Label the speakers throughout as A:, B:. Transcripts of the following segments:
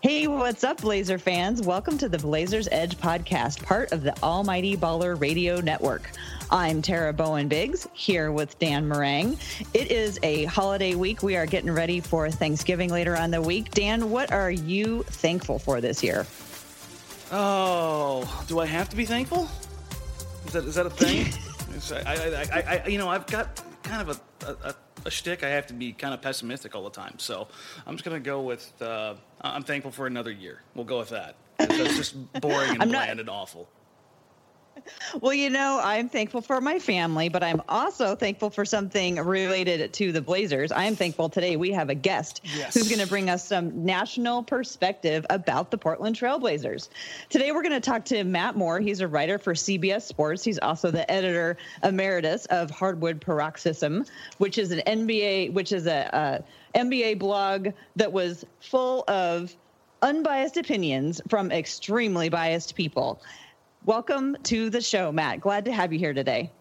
A: Hey, what's up, Blazer fans? Welcome to the Blazers Edge podcast, part of the Almighty Baller Radio Network. I'm Tara Bowen Biggs here with Dan Marang. It is a holiday week. We are getting ready for Thanksgiving later on the week. Dan, what are you thankful for this year?
B: Oh, do I have to be thankful? Is that is that a thing? I, I, I, I, you know, I've got kind of a, a, a shtick. I have to be kind of pessimistic all the time. So I'm just gonna go with uh, I'm thankful for another year. We'll go with that. That's just boring and bland not, and awful.
A: Well, you know, I'm thankful for my family, but I'm also thankful for something related to the Blazers. I am thankful today we have a guest yes. who's going to bring us some national perspective about the Portland Trailblazers. Today we're going to talk to Matt Moore. He's a writer for CBS Sports. He's also the editor emeritus of Hardwood Paroxysm, which is an NBA, which is a, a NBA blog that was full of unbiased opinions from extremely biased people. Welcome to the show, Matt. Glad to have you here today.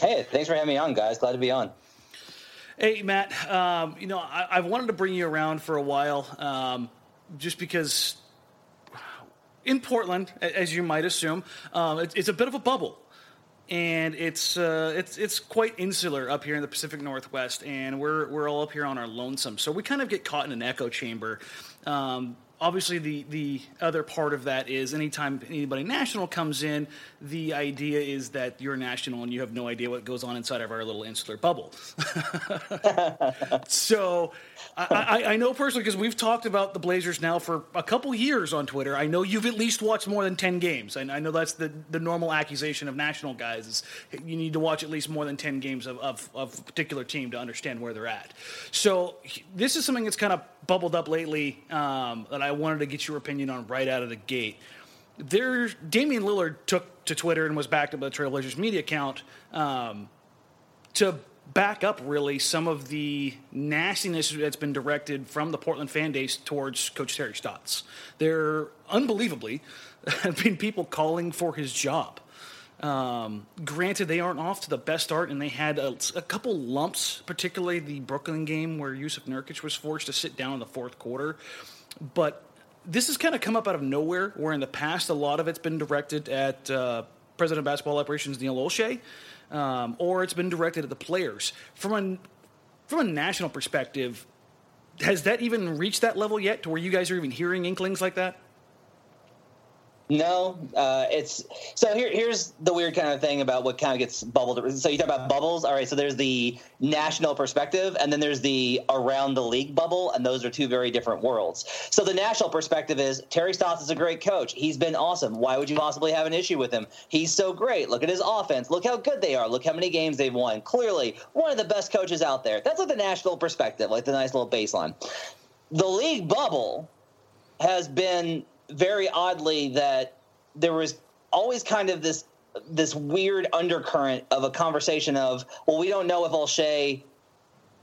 C: Hey, thanks for having me on, guys. Glad to be on.
B: Hey, Matt. Um, you know, I, have wanted to bring you around for a while, um, just because in Portland, as you might assume, um, it, it's a bit of a bubble and it's uh, it's it's quite insular up here in the Pacific Northwest, and we're we're all up here on our lonesome. So we kind of get caught in an echo chamber. Obviously the the other part of that is anytime anybody national comes in the idea is that you're national and you have no idea what goes on inside of our little insular bubble. So I, I, I, know personally because we've talked about the blazers now for a couple years on twitter. I know you've at least watched more than 10 games. And i know that's the, the normal accusation of national guys is you need to watch at least more than 10 games of, of, of a particular team to understand where they're at. So this is something that's kind of bubbled up lately um, that I wanted to get your opinion on right out of the gate. There, Damian Lillard took to Twitter and was backed up by the Trailblazers media account um, to back up really some of the nastiness that's been directed from the Portland fan base towards Coach Terry Stotts. There, unbelievably, have been people calling for his job. Um, granted, they aren't off to the best start, and they had a, a, couple lumps, particularly the Brooklyn game where Jusuf Nurkic was forced to sit down in the fourth quarter. But this has kind of come up out of nowhere, where in the past a lot of it's been directed at uh, President of Basketball Operations Neil Olshey, um, or it's been directed at the players. From a from a national perspective, has that even reached that level yet, to where you guys are even hearing inklings like that?
C: No, uh, it's so here. Here's the weird kind of thing about what kind of gets bubbled. So you talk about bubbles. All right. So there's the national perspective, and then there's the around the league bubble, and those are two very different worlds. So the national perspective is Terry Stotts is a great coach. He's been awesome. Why would you possibly have an issue with him? He's so great. Look at his offense. Look how good they are. Look how many games they've won. Clearly, one of the best coaches out there. That's like the national perspective, like the nice little baseline. The league bubble has been very oddly that there was always kind of this this weird undercurrent of a conversation of, well, we don't know if Olshey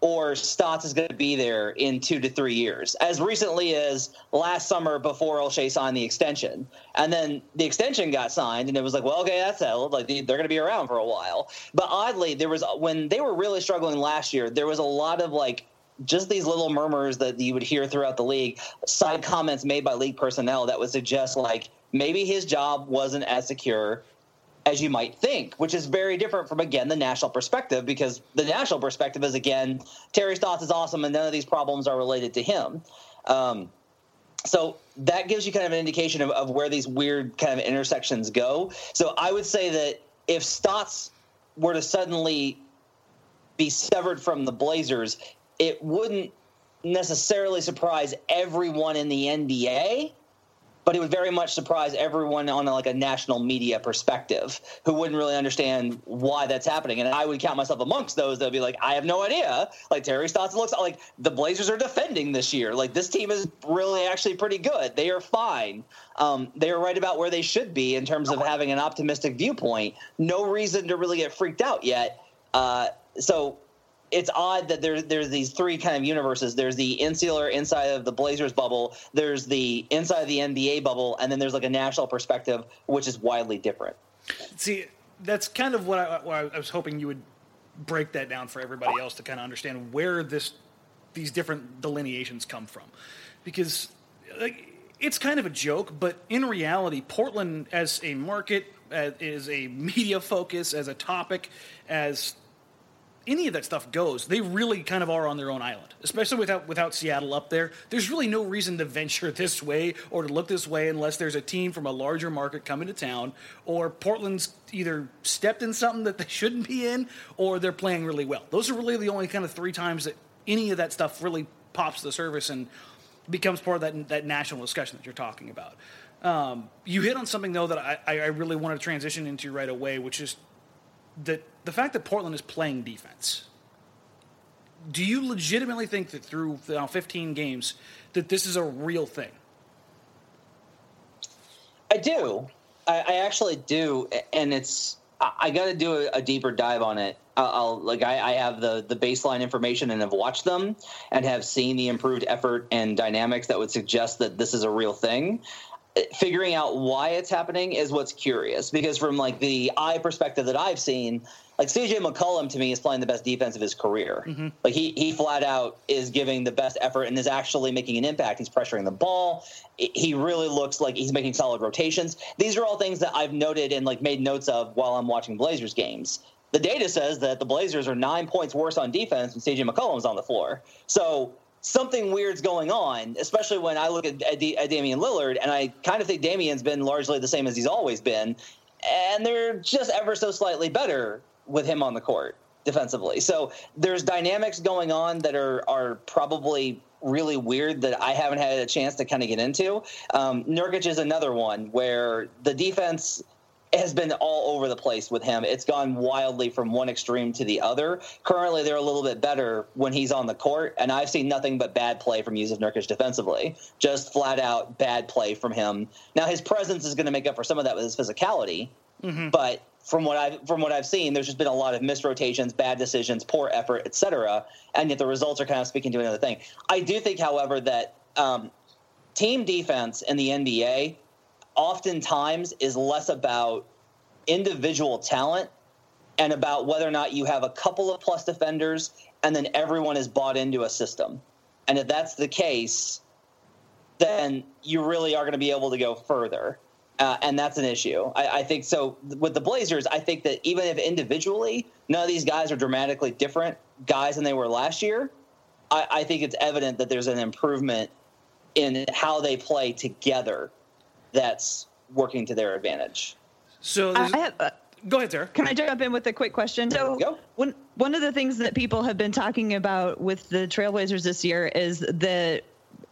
C: or Stotts is going to be there in two to three years, as recently as last summer before Olshey signed the extension. And then the extension got signed, and it was like, well, okay, that's settled. Like they're going to be around for a while. But oddly, there was when they were really struggling last year, there was a lot of like just these little murmurs that you would hear throughout the league, side comments made by league personnel that would suggest like maybe his job wasn't as secure as you might think, which is very different from again the national perspective because the national perspective is again Terry Stotts is awesome and none of these problems are related to him. Um, so that gives you kind of an indication of, of where these weird kind of intersections go. So I would say that if Stotts were to suddenly be severed from the Blazers, it wouldn't necessarily surprise everyone in the NBA, but it would very much surprise everyone on a, like a national media perspective who wouldn't really understand why that's happening. And I would count myself amongst those that would be like, I have no idea. Like Terry Stotts looks like the Blazers are defending this year. Like this team is really actually pretty good. They are fine. Um, they are right about where they should be in terms of having an optimistic viewpoint. No reason to really get freaked out yet. Uh, so it's odd that there's there's these three kind of universes. There's the insular inside of the Blazers bubble. There's the inside of the NBA bubble, and then there's like a national perspective, which is widely different.
B: See, that's kind of what I, what I was hoping you would break that down for everybody else to kind of understand where this these different delineations come from, because like it's kind of a joke, but in reality, Portland as a market, as, as a media focus, as a topic, as any of that stuff goes, they really kind of are on their own island, especially without without Seattle up there. There's really no reason to venture this way or to look this way unless there's a team from a larger market coming to town, or Portland's either stepped in something that they shouldn't be in, or they're playing really well. Those are really the only kind of three times that any of that stuff really pops the surface and becomes part of that that national discussion that you're talking about. Um, you hit on something though that I, I really want to transition into right away, which is that the fact that Portland is playing defense. Do you legitimately think that through know, 15 games that this is a real thing?
C: I do. I, I actually do, and it's I, I got to do a, a, deeper dive on it. I'll, I'll like I, I, have the the baseline information and have watched them and have seen the improved effort and dynamics that would suggest that this is a real thing figuring out why it's happening is what's curious because from like the eye perspective that I've seen, like CJ McCollum to me is playing the best defense of his career. Mm-hmm. Like he he flat out is giving the best effort and is actually making an impact. He's pressuring the ball. He really looks like he's making solid rotations. These are all things that I've noted and like made notes of while I'm watching Blazers games. The data says that the Blazers are nine points worse on defense when CJ McCollum's on the floor. So something weird's going on, especially when I look at, at, at Damian Lillard, and I kind of think Damian's been largely the same as he's always been, and they're just ever so slightly better with him on the court defensively. So there's dynamics going on that are are probably really weird that I haven't had a chance to kind of get into. Um, Nurkic is another one where the defense has been all over the place with him. It's gone wildly from one extreme to the other. Currently, they're a little bit better when he's on the court, and I've seen nothing but bad play from Jusuf Nurkic defensively. Just flat out bad play from him. Now, his presence is going to make up for some of that with his physicality, mm-hmm. but from what I've from what I've seen, there's just been a lot of missed rotations, bad decisions, poor effort, etc. And yet the results are kind of speaking to another thing. I do think, however, that um, team defense in the NBA oftentimes is less about individual talent and about whether or not you have a couple of plus defenders and then everyone is bought into a system. And if that's the case, then you really are going to be able to go further. Uh, and that's an issue. I, I, think so. With the Blazers, I think that even if individually none of these guys are dramatically different guys than they were last year, I, I think it's evident that there's an improvement in how they play together that's working to their advantage.
B: So I have. Uh, go ahead, Sarah.
A: Can I jump in with a quick question? So, one one of the things that people have been talking about with the Trailblazers this year is the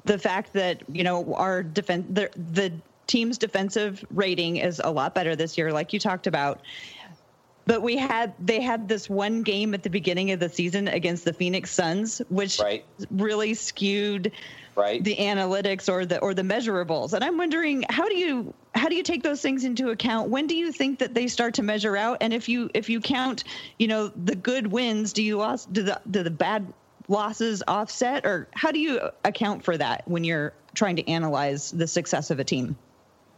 A: the fact that you know our defense the, the team's defensive rating is a lot better this year, like you talked about. But we had they had this one game at the beginning of the season against the Phoenix Suns, which right. really skewed
C: right.
A: the analytics or the or the measurables. And i'm wondering how do you how do you take those things into account? When do you think that they start to measure out? And if you if you count you know the good wins do you lost do the do the bad losses offset? Or how do you account for that when you're trying to analyze the success of a team?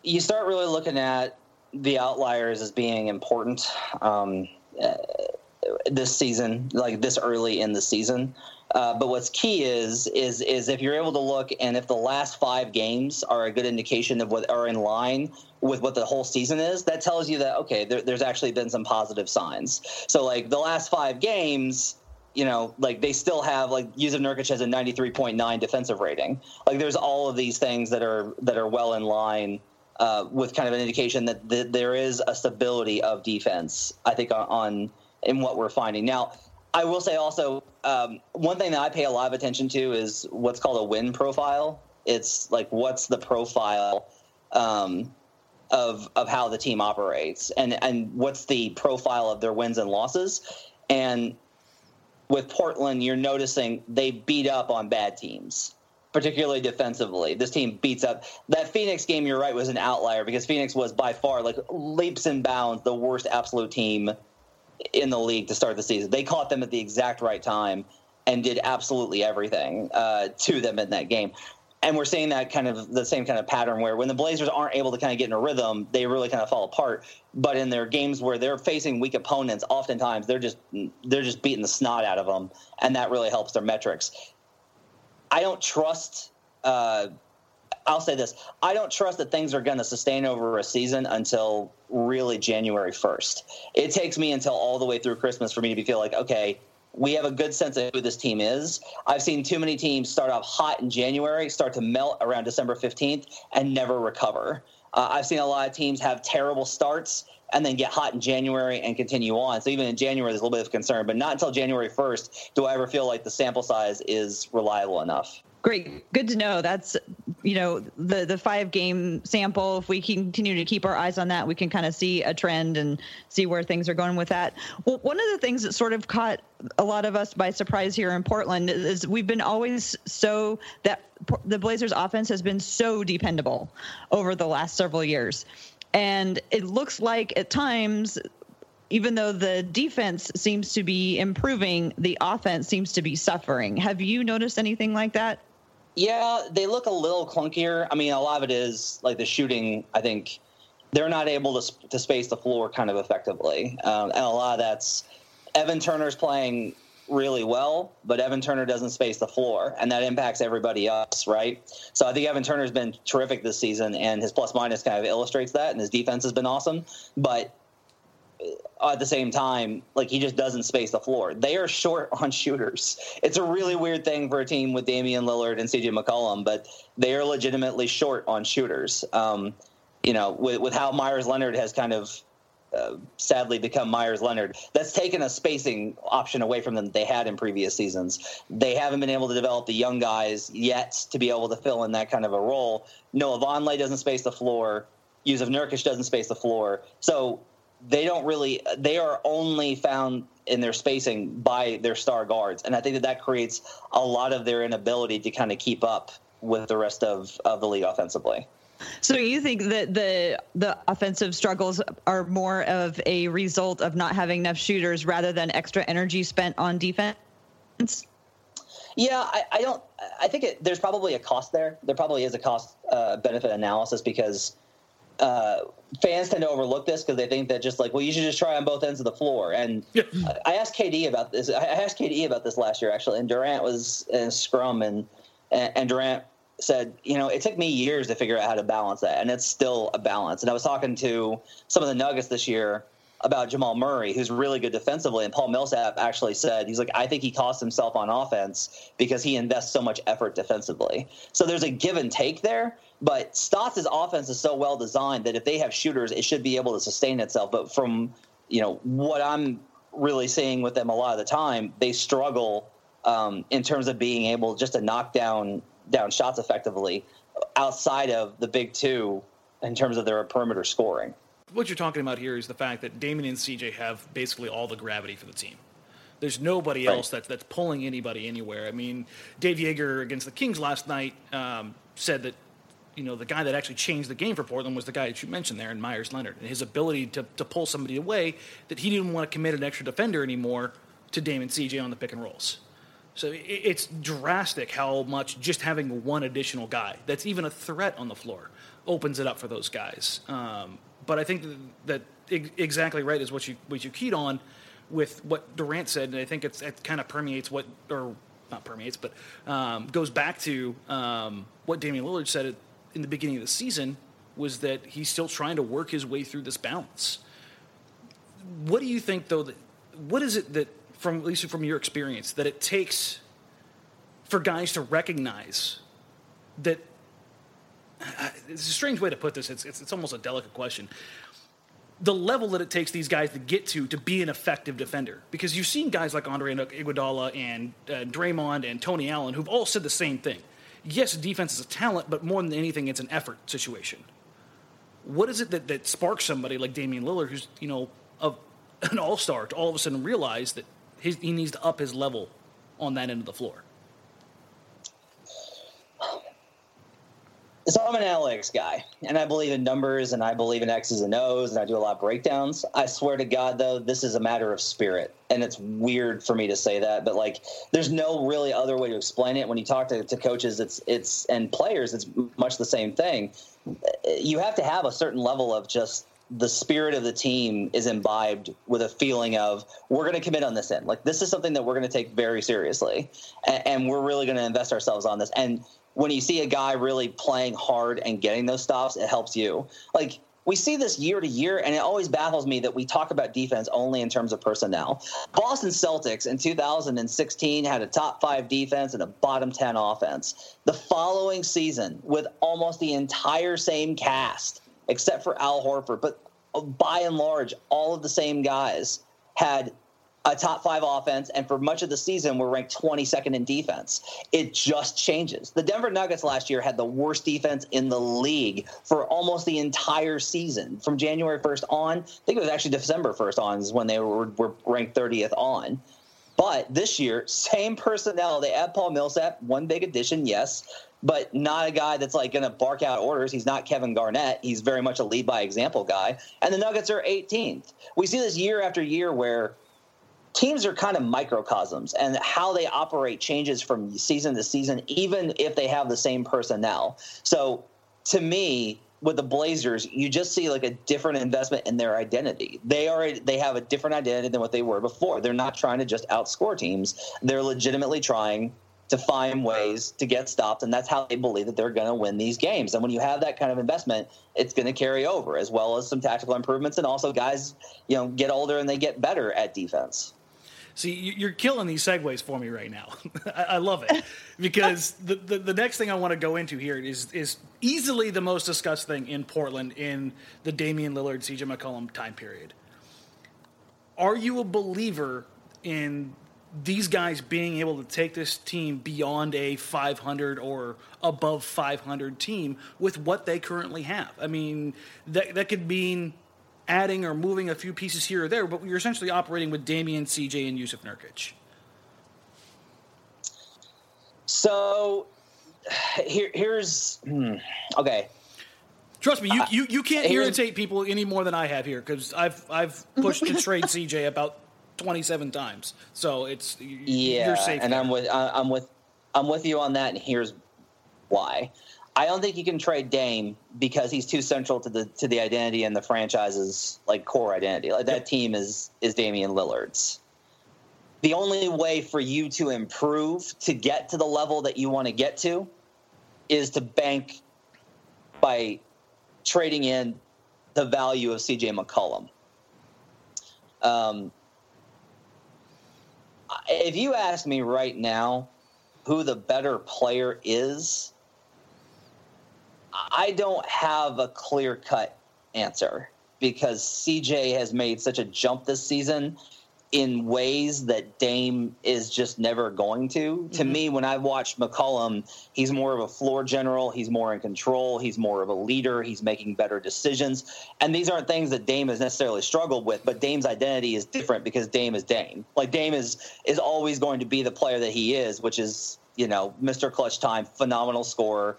C: You start really looking at the outliers as being important um, uh, this season like this early in the season uh, but what's key is is is if you're able to look and if the last five games are a good indication of what are in line with what the whole season is, that tells you that okay, there, there's actually been some positive signs. So like the last five games, you know, like they still have like Jusuf Nurkic has a 93.9 defensive rating. Like there's all of these things that are that are well in line uh, with kind of an indication that th- there is a stability of defense. I think on, on in what we're finding now. I will say also um, one thing that I pay a lot of attention to is what's called a win profile. It's like what's the profile um, of of how the team operates and and what's the profile of their wins and losses. And with Portland, you're noticing they beat up on bad teams, particularly defensively. This team beats up that Phoenix game. You're right, was an outlier because Phoenix was by far like leaps and bounds the worst absolute team in the league to start the season. They caught them at the exact right time and did absolutely everything uh, to them in that game and we're seeing that kind of the same kind of pattern where when the Blazers aren't able to kind of get in a rhythm, they really kind of fall apart. But in their games where they're facing weak opponents, oftentimes they're just they're just beating the snot out of them, and that really helps their metrics. I don't trust. Uh, I'll say this: I don't trust that things are going to sustain over a season until really January first. It takes me until all the way through Christmas for me to feel like, okay, we have a good sense of who this team is. I've seen too many teams start off hot in January, start to melt around December 15th, and never recover. Uh, I've seen a lot of teams have terrible starts and then get hot in January and continue on. So even in January, there's a little bit of concern, but not until January 1st do I ever feel like the sample size is reliable enough.
A: Great, good to know. That's you know the the five game sample. If we continue to keep our eyes on that, we can kind of see a trend and see where things are going with that. Well, one of the things that sort of caught a lot of us by surprise here in Portland is we've been always so that the Blazers offense has been so dependable over the last several years. And it looks like at times even though the defense seems to be improving, the offense seems to be suffering. Have you noticed anything like that?
C: Yeah, they look a little clunkier. I mean, a lot of it is like the shooting. I think they're not able to to space the floor kind of effectively, um, and a lot of that's Evan Turner's playing really well, but Evan Turner doesn't space the floor, and that impacts everybody else, right? So I think Evan Turner's been terrific this season, and his plus minus kind of illustrates that, and his defense has been awesome. But at the same time, like he just doesn't space the floor. They are short on shooters. It's a really weird thing for a team with Damian Lillard and CJ McCollum, but they are legitimately short on shooters. Um, you know, with, with how Meyers Leonard has kind of uh, sadly become Meyers Leonard, that's taken a spacing option away from them that they had in previous seasons. They haven't been able to develop the young guys yet to be able to fill in that kind of a role. Noah Vonleh doesn't space the floor. Jusuf Nurkic doesn't space the floor. So they don't really they are only found in their spacing by their star guards and i think that that creates a lot of their inability to kind of keep up with the rest of, of the league offensively
A: so you think that the the offensive struggles are more of a result of not having enough shooters rather than extra energy spent on defense
C: yeah, I, I don't. I think it, there's probably a cost there. There probably is a cost uh, benefit analysis because uh, fans tend to overlook this because they think that just like, well, you should just try on both ends of the floor. And. I asked KD about this. I asked KD about this last year actually, and Durant was in scrum, and and Durant said, you know, it took me years to figure out how to balance that, and it's still a balance. And I was talking to some of the Nuggets this year about Jamal Murray, who's really good defensively, and Paul Millsap actually said he's like, I think he costs himself on offense because he invests so much effort defensively. So there's a give and take there. But Stotts' offense is so well designed that if they have shooters, it should be able to sustain itself. But from you know what I'm really seeing with them a lot of the time, they struggle um, in terms of being able just to knock down down shots effectively outside of the big two in terms of their perimeter scoring.
B: What you're talking about here is the fact that Damian and CJ have basically all the gravity for the team. There's nobody right. else that's that's pulling anybody anywhere. I mean, Dave Yeager against the Kings last night um, said that you know, the guy that actually changed the game for Portland was the guy that you mentioned there in Meyers Leonard. And his ability to, to pull somebody away that he didn't want to commit an extra defender anymore to Damon CJ on the pick and rolls. So it, it's drastic how much just having one additional guy that's even a threat on the floor opens it up for those guys. Um, but I think that, that exactly right is what you what you keyed on with what Durant said, and I think it's, it kind of permeates what or not permeates, but um, goes back to um, what Damian Lillard said in the beginning of the season was that he's still trying to work his way through this balance. What do you think, though? That what is it that, from at least from your experience, that it takes for guys to recognize that? It's a strange way to put this. It's, it's, it's almost a delicate question. The level that it takes these guys to get to to be an effective defender, because you've seen guys like Andre Iguodala and uh, Draymond and Tony Allen who've all said the same thing yes, defense is a talent, but more than anything, it's an effort situation. what is it that, that sparks somebody like Damian Lillard, who's you know a, an all star, to all of a sudden realize that his, he needs to up his level on that end of the floor?
C: So I'm an analytics guy, and I believe in numbers, and I believe in X's and O's, and I do a lot of breakdowns. I swear to God, though, this is a matter of spirit, and it's weird for me to say that, but like, there's no really other way to explain it. When you talk to, to coaches, it's it's and players, it's much the same thing. You have to have a certain level of just the spirit of the team is imbibed with a feeling of we're going to commit on this end. Like this is something that we're going to take very seriously, and, and we're really going to invest ourselves on this. And when you see a guy really playing hard and getting those stops, it helps you. Like we see this year to year, and it always baffles me that we talk about defense only in terms of personnel. Boston Celtics in 2016 had a top five defense and a bottom 10 offense. The following season, with almost the entire same cast, except for Al Horford, but uh, by and large, all of the same guys had a top five offense, and for much of the season, we're ranked 22nd in defense. It just changes. The Denver Nuggets last year had the worst defense in the league for almost the entire season. From January 1st on, I think it was actually December 1st on, is when they were, were ranked 30th on. But this year, same personnel. They add Paul Millsap, one big addition, yes, but not a guy that's like going to bark out orders. He's not Kevin Garnett. He's very much a lead by example guy. And the Nuggets are 18th. We see this year after year where teams are kind of microcosms and how they operate changes from season to season even if they have the same personnel so to me with the blazers you just see like a different investment in their identity. They are they have a different identity than what they were before. They're not trying to just outscore teams. They're legitimately trying to find ways to get stopped and that's how they believe that they're going to win these games. And when you have that kind of investment it's going to carry over as well as some tactical improvements and also guys you know get older and they get better at defense
B: See, you're killing these segues for me right now. I love it because the, the, the next thing I want to go into here is is easily the most discussed thing in Portland in the Damian Lillard, CJ McCollum time period. Are you a believer in these guys being able to take this team beyond a 500 or above 500 team with what they currently have? I mean, that that could mean adding or moving a few pieces here or there, but you're essentially operating with Damian, CJ, and Jusuf Nurkic.
C: So here, here's hmm, okay.
B: Trust me, you, you, you can't uh, irritate people any more than I have here because I've I've pushed to trade CJ about twenty seven times. So it's
C: yeah,
B: you're safe.
C: And there. I'm with I'm with I'm with you on that, and here's why. I don't think you can trade Dame because he's too central to the to the identity and the franchise's like core identity. Like that team is is Damian Lillard's. The only way for you to improve to get to the level that you want to get to is to bank by trading in the value of CJ McCollum. Um, if you ask me right now who the better player is I don't have a clear cut answer because CJ has made such a jump this season in ways that Dame is just never going to. Mm-hmm. To me, when I watched McCollum, he's more of a floor general. He's more in control. He's more of a leader. He's making better decisions. And these aren't things that Dame has necessarily struggled with, but Dame's identity is different because Dame is Dame. Like Dame is is always going to be the player that he is, which is, you know, Mr. Clutch Time, phenomenal scorer,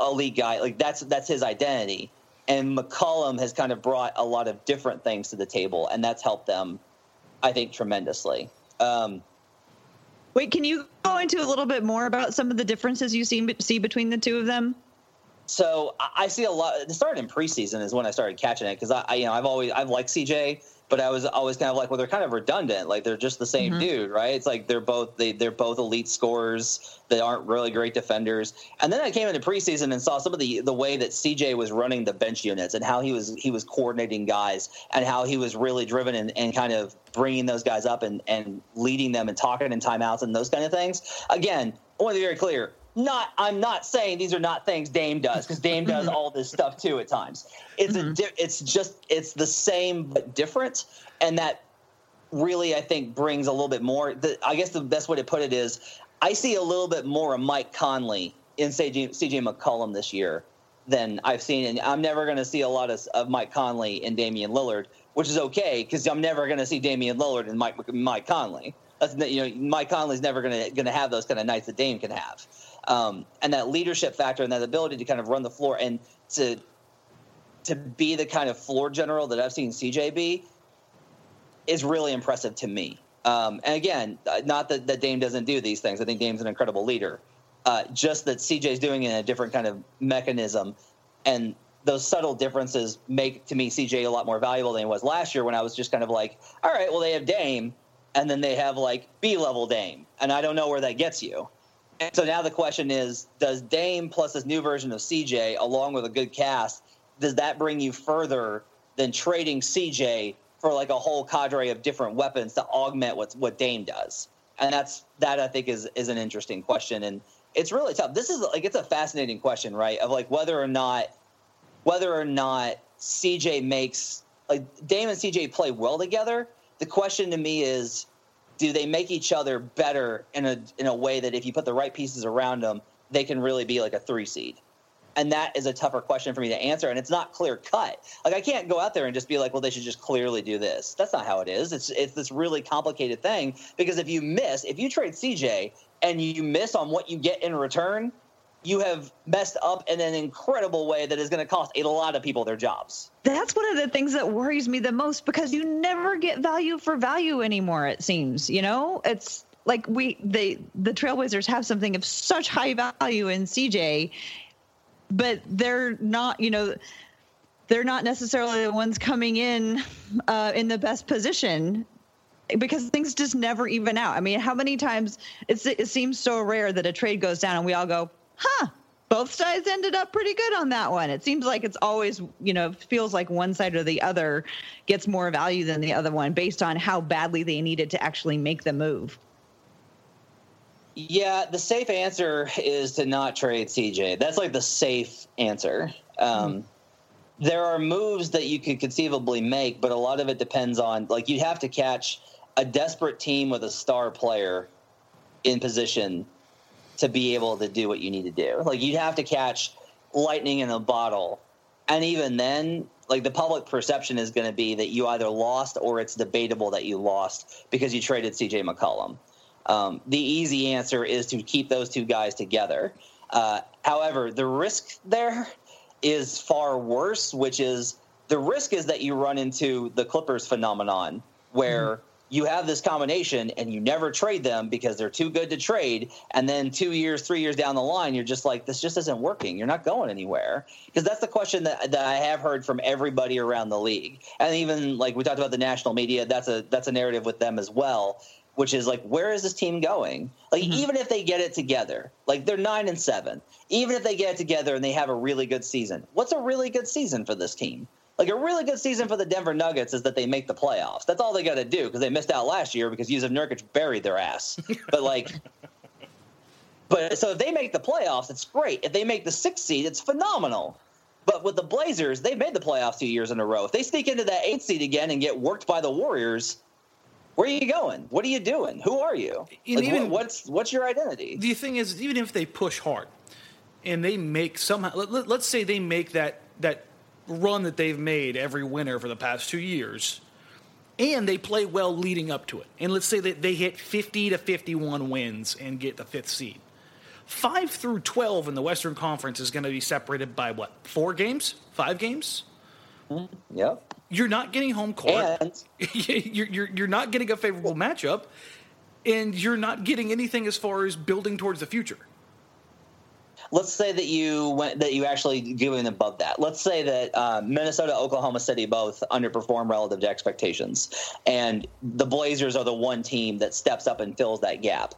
C: elite guy. Like that's that's his identity. And McCollum has kind of brought a lot of different things to the table, and that's helped them, I think, tremendously. Um,
A: Wait, can you go into a little bit more about some of the differences you see see between the two of them?
C: So I see a lot. It started in preseason is when I started catching it because I, I, you know, I've always I've liked CJ but I was always kind of like, well, they're kind of redundant. Like they're just the same mm-hmm. dude, right? It's like they're both they they're both elite scorers. They aren't really great defenders. And then I came into preseason and saw some of the the way that CJ was running the bench units and how he was he was coordinating guys and how he was really driven and, and kind of bringing those guys up and and leading them and talking in timeouts and those kind of things. Again, I want to be very clear not I'm not saying these are not things Dame does because Dame does all this stuff too at times. It's mm-hmm. a di- it's just it's the same but different, and that really I think brings a little bit more. The, I guess the best way to put it is I see a little bit more of Mike Conley in CJ, CJ McCollum this year than I've seen. And I'm never going to see a lot of, of Mike Conley and Damian Lillard, which is okay because I'm never going to see Damian Lillard and Mike Mike Conley. That's you know Mike Conley's never going to going to have those kind of nights that Dame can have, um, and that leadership factor and that ability to kind of run the floor and to to be the kind of floor general that I've seen CJ be is really impressive to me. Um, and again, not that, that Dame doesn't do these things. I think Dame's an incredible leader. Uh, just that CJ's doing it in a different kind of mechanism, and those subtle differences make to me CJ a lot more valuable than he was last year when I was just kind of like, all right, well they have Dame, and then they have like B level Dame, and I don't know where that gets you. And so now the question is, does Dame plus this new version of CJ, along with a good cast, does that bring you further than trading CJ for like a whole cadre of different weapons to augment what what Dame does? And that's that I think is is an interesting question, and it's really tough. This is like it's a fascinating question, right? Of like whether or not whether or not CJ makes like Dame and CJ play well together. The question to me is, do they make each other better in a in a way that if you put the right pieces around them, they can really be like a three seed? and that is a tougher question for me to answer and it's not clear cut. Like i can't go out there and just be like well they should just clearly do this. That's not how it is. It's it's this really complicated thing because if you miss if you trade cj and you miss on what you get in return you have messed up in an incredible way that is going to cost a lot of people their jobs
A: that's one of the things that worries me the most because you never get value for value anymore it seems you know it's like we they the trailblazers have something of such high value in cj but they're not, you know, they're not necessarily the ones coming in uh, in the best position because things just never even out. I mean, how many times it seems so rare that a trade goes down and we all go, huh, both sides ended up pretty good on that one. It seems like it's always, you know, feels like one side or the other gets more value than the other one based on how badly they needed to actually make the move.
C: Yeah, the safe answer is to not trade CJ. That's like the safe answer. Um, mm-hmm. There are moves that you could conceivably make, but a lot of it depends on like you'd have to catch a desperate team with a star player in position to be able to do what you need to do. Like you'd have to catch lightning in a bottle, and even then, like the public perception is going to be that you either lost or it's debatable that you lost because you traded CJ McCollum. Um, the easy answer is to keep those two guys together. Uh, however, the risk there is far worse, which is the risk is that you run into the Clippers phenomenon where mm. You have this combination and you never trade them because they're too good to trade. And then two years, three years down the line, you're just like, this just isn't working. You're not going anywhere. Because that's the question that, that I have heard from everybody around the league. And even like we talked about the national media, that's a that's a narrative with them as well which is like, where is this team going? Like, mm-hmm. even if they get it together, like they're nine and seven, even if they get it together and they have a really good season, what's a really good season for this team? Like a really good season for the Denver Nuggets is that they make the playoffs. That's all they got to do because they missed out last year because Jusuf Nurkic buried their ass. but like, but so if they make the playoffs, it's great. If they make the sixth seed, it's phenomenal. But with the Blazers, they've made the playoffs two years in a row. If they sneak into that eighth seed again and get worked by the Warriors, where are you going? What are you doing? Who are you? Like, even, what's what's your identity?
B: The thing is, even if they push hard and they make somehow, let, us say they make that that run that they've made every winter for the past two years, and they play well leading up to it, and let's say that they hit 50 to 51 wins and get the fifth seed. Five through 12 in the Western Conference is going to be separated by what? Four games? Five games?
C: Mm, yep.
B: You're not getting home court. And you're, you're, you're not getting a favorable matchup, and you're not getting anything as far as building towards the future.
C: Let's say that you went that you actually going above that. Let's say that uh, Minnesota, Oklahoma City both underperform relative to expectations, and the Blazers are the one team that steps up and fills that gap.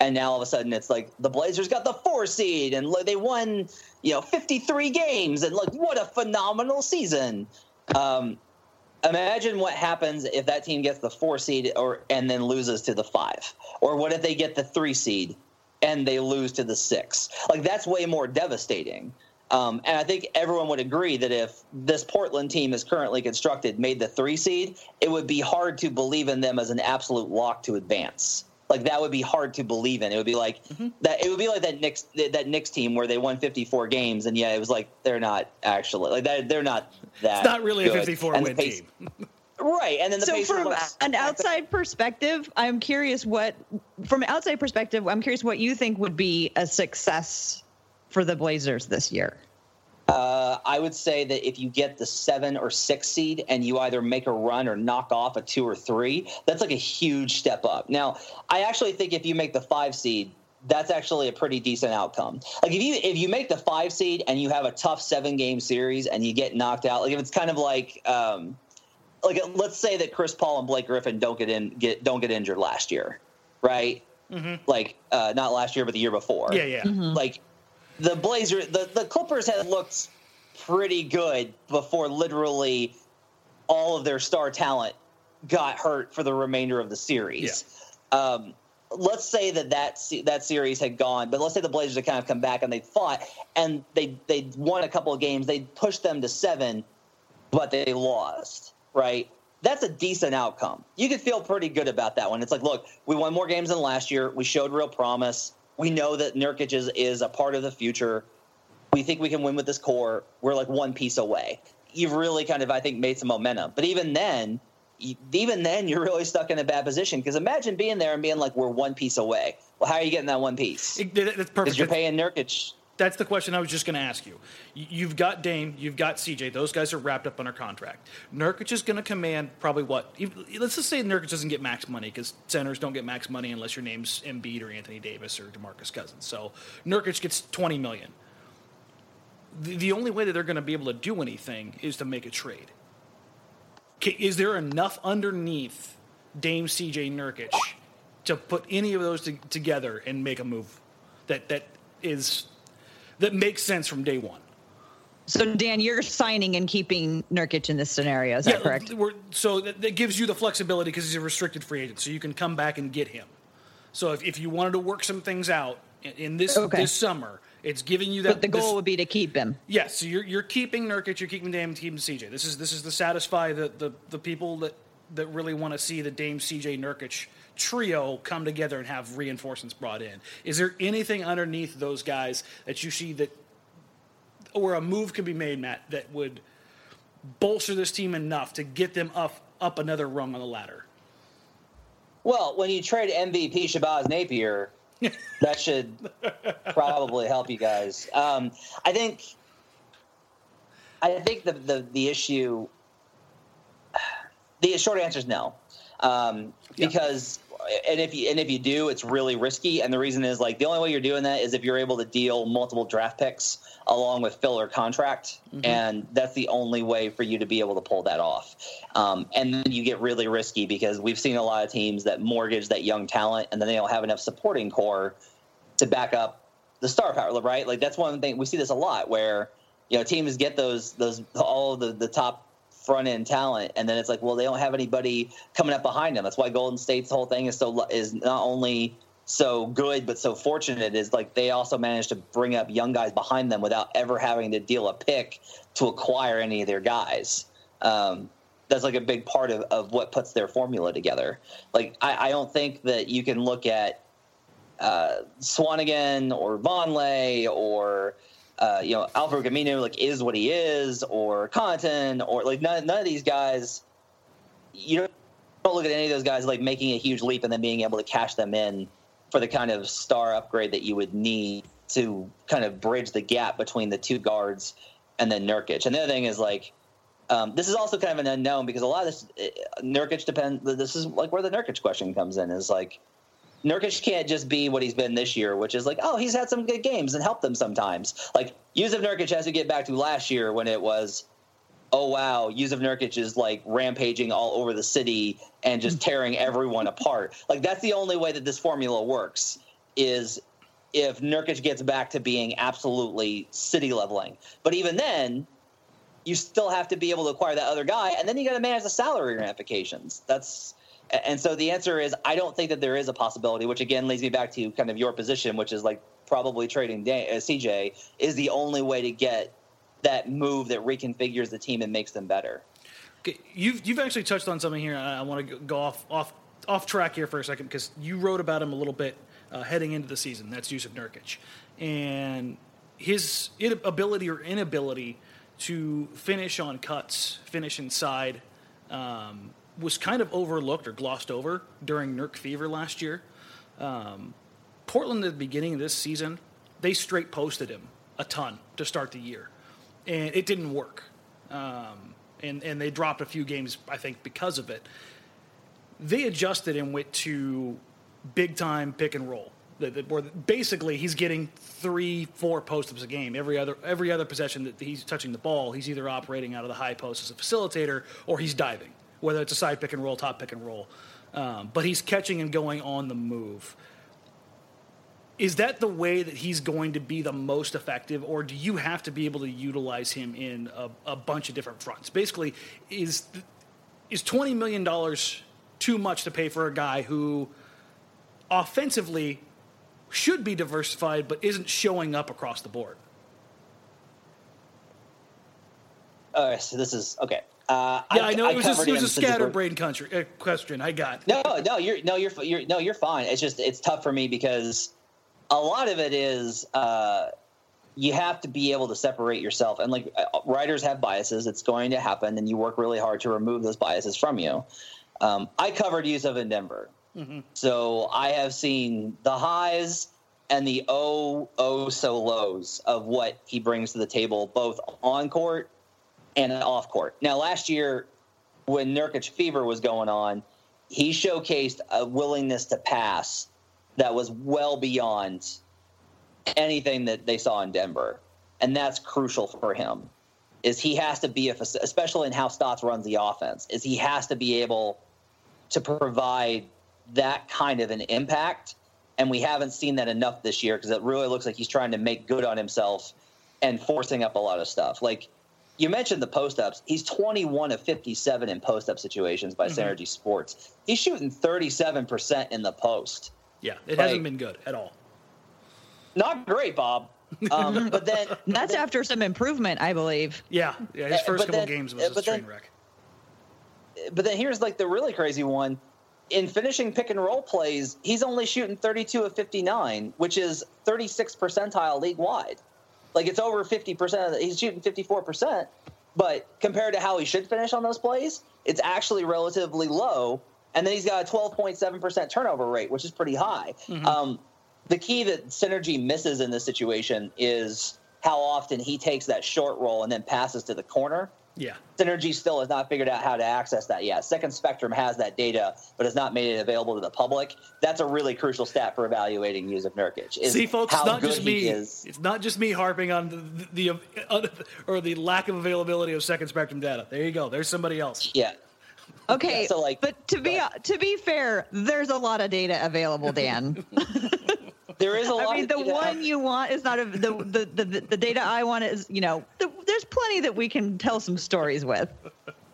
C: And now all of a sudden it's like the Blazers got the four seed and they won, you know, 53 games and like what a phenomenal season. Um, imagine what happens if that team gets the four seed or and then loses to the five or what if they get the three seed and they lose to the six like that's way more devastating um, and i think everyone would agree that if this portland team is currently constructed made the three seed it would be hard to believe in them as an absolute lock to advance like that would be hard to believe in. It would be like mm-hmm. that. It would be like that Knicks that Knicks team where they won 54 games, and yeah, it was like they're not actually like that. They're not that.
B: It's not really good. a 54 and win team.
C: Right, and then the
A: so from an outside perspective, I'm curious what, from an outside perspective, I'm curious what you think would be a success for the Blazers this year.
C: Uh, I would say that if you get the seven or six seed and you either make a run or knock off a two or three, that's like a huge step up. Now, I actually think if you make the five seed, that's actually a pretty decent outcome. Like if you if you make the five seed and you have a tough seven game series and you get knocked out, like if it's kind of like um, like let's say that Chris Paul and Blake Griffin don't get in get don't get injured last year, right? Mm-hmm. Like uh, not last year, but the year before.
B: Yeah, yeah. Mm-hmm.
C: Like the Blazers, the, the Clippers had looked pretty good before literally all of their star talent got hurt for the remainder of the series. Yeah. Um, let's say that that that series had gone, but let's say the Blazers had kind of come back and they fought and they they won a couple of games. They pushed them to seven, but they lost. Right? That's a decent outcome. You could feel pretty good about that one. It's like, look, we won more games than last year. We showed real promise. We know that Nurkic is, is a part of the future. We think we can win with this core. We're like one piece away. You've really kind of, I think, made some momentum. But even then, even then, you're really stuck in a bad position because imagine being there and being like, "We're one piece away." Well, how are you getting that one piece?
B: It, that's perfect.
C: Because you're paying Nurkic
B: that's the question I was just going to ask you. You've got Dame, you've got CJ. Those guys are wrapped up under contract. Nurkic is going to command probably what? Let's just say Nurkic doesn't get max money because centers don't get max money unless your name's Embiid or Anthony Davis or DeMarcus Cousins. So Nurkic gets 20 million. The, the only way that they're going to be able to do anything is to make a trade. Is there enough underneath Dame, CJ, Nurkic to put any of those to, together and make a move that that is that makes sense from day one.
A: So Dan, you're signing and keeping Nurkic in this scenario. Is yeah, that correct?
B: so that, that, gives you the flexibility because he's a restricted free agent, so you can come back and get him. So if, if you wanted to work some things out in, this okay. this summer, it's giving you that.
A: But the goal
B: this,
A: would be to keep him.
B: Yes, so you're you're keeping Nurkic, you're keeping Dame, keeping CJ. This is this is to satisfy the the, the people that that really want to see the Dame, CJ, Nurkic trio come together and have reinforcements brought in. Is there anything underneath those guys that you see that, or a move could be made, Matt, that would bolster this team enough to get them up up another rung on the ladder?
C: Well, when you trade MVP Shabazz Napier, that should probably help you guys. Um, I think. I think the, the the issue. The short answer is no, um, yeah. because and if you and if you do, it's really risky. And the reason is like the only way you're doing that is if you're able to deal multiple draft picks along with filler contract, mm-hmm. and that's the only way for you to be able to pull that off. Um, and then you get really risky because we've seen a lot of teams that mortgage that young talent, and then they don't have enough supporting core to back up the star power. Right? Like that's one thing we see this a lot where you know teams get those those all the the top front end talent, and then it's like, well, they don't have anybody coming up behind them. That's why Golden State's whole thing is so is not only so good but so fortunate is like they also managed to bring up young guys behind them without ever having to deal a pick to acquire any of their guys. Um, that's like a big part of, of what puts their formula together. Like I, I don't think that you can look at uh, Swanigan or Vonleh or uh, you know, Al-Farouq Aminu like is what he is, or Connaughton, or like none, none of these guys. You don't, don't look at any of those guys like making a huge leap and then being able to cash them in for the kind of star upgrade that you would need to kind of bridge the gap between the two guards and then Nurkic. And the other thing is like. Um, this is also kind of an unknown because a lot of this uh, Nurkic depends. This is like where the Nurkic question comes in. Is like Nurkic can't just be what he's been this year, which is like, oh, he's had some good games and helped them sometimes. Like Jusuf Nurkic has to get back to last year when it was, oh wow, Jusuf Nurkic is like rampaging all over the city and just mm. tearing everyone apart. Like that's the only way that this formula works is if Nurkic gets back to being absolutely city leveling. But even then, you still have to be able to acquire that other guy, and then you got to manage the salary ramifications. That's and so the answer is I don't think that there is a possibility, which again leads me back to kind of your position, which is like probably trading Dan, uh, CJ is the only way to get that move that reconfigures the team and makes them better.
B: Okay, you've you've actually touched on something here. I, I want to go off off off track here for a second because you wrote about him a little bit uh, heading into the season. That's Jusuf Nurkic, and his ability or inability to finish on cuts, finish inside, um, was kind of overlooked or glossed over during Nurk Fever last year. Um, Portland at the beginning of this season, they straight posted him a ton to start the year, and it didn't work. Um, and and they dropped a few games, I think, because of it. They adjusted and went to big time pick and roll. Where basically he's getting three, four post ups a game. Every other every other possession that he's touching the ball, he's either operating out of the high post as a facilitator or he's diving, whether it's a side pick and roll, top pick and roll. Um, but he's catching and going on the move. Is that the way that he's going to be the most effective, or do you have to be able to utilize him in a, a bunch of different fronts? Basically, is is twenty million dollars too much to pay for a guy who offensively should be diversified but isn't showing up across the board?
C: Uh, so this is okay.
B: Uh, yeah, I, I know I it was just, it was a scatterbrain country uh, question. I got
C: no, no, you're no, you're you're no, you're fine. It's just it's tough for me because a lot of it is uh, you have to be able to separate yourself. And like uh, writers have biases, it's going to happen, and you work really hard to remove those biases from you. Um, I covered Jusuf in Denver, mm-hmm. so I have seen the highs and the oh oh so lows of what he brings to the table, both on court and off court. Now, last year when Nurkic fever was going on, he showcased a willingness to pass that was well beyond anything that they saw in Denver, and that's crucial for him. Is he has to be a, especially in how Stotts runs the offense, is he has to be able to provide that kind of an impact, and we haven't seen that enough this year because it really looks like he's trying to make good on himself and forcing up a lot of stuff. Like you mentioned the post ups. He's 21 of 57 in post up situations by mm-hmm. Synergy Sports. He's shooting 37% in the post.
B: Yeah, it like, hasn't been good at all.
C: Not great, Bob. Um, but then
A: that's then, after some improvement, I believe.
B: Yeah, yeah. His first couple then, games was a train wreck.
C: But then here's like the really crazy one. In finishing pick and roll plays, he's only shooting 32 of 59, which is 36 percentile league wide. Like it's over 50 percent. He's shooting 54 percent, but compared to how he should finish on those plays, it's actually relatively low and then he's got a 12.7% turnover rate, which is pretty high. Mm-hmm. Um, the key that Synergy misses in this situation is how often he takes that short roll and then passes to the corner.
B: Yeah.
C: Synergy still has not figured out how to access that yet. Second Spectrum has that data, but has not made it available to the public. That's a really crucial stat for evaluating Jusuf Nurkic.
B: Is See, folks, it's not just me. It's not just me harping on the, the, the, or the lack of availability of Second Spectrum data. There you go. There's somebody else.
C: Yeah.
A: Okay, yeah, so like, but to be to be fair, there's a lot of data available, Dan.
C: there is a lot.
A: I mean, the one you want is not a, the, the the the data I want is you know the, there's plenty that we can tell some stories with.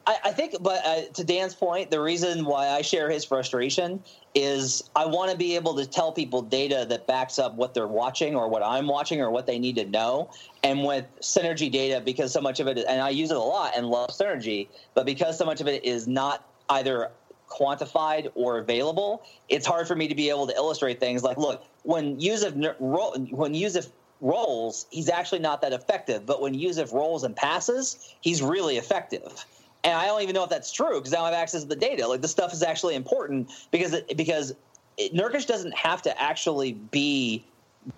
C: I, I think, but uh, to Dan's point, the reason why I share his frustration is I want to be able to tell people data that backs up what they're watching or what I'm watching or what they need to know. And with synergy data, because so much of it, and I use it a lot and love synergy, but because so much of it is not either quantified or available, it's hard for me to be able to illustrate things like, look, when Jusuf when Jusuf rolls, he's actually not that effective, but when Jusuf rolls and passes, he's really effective and I don't even know if that's true because I don't have access to the data. Like this stuff is actually important because it, because it, Nurkic doesn't have to actually be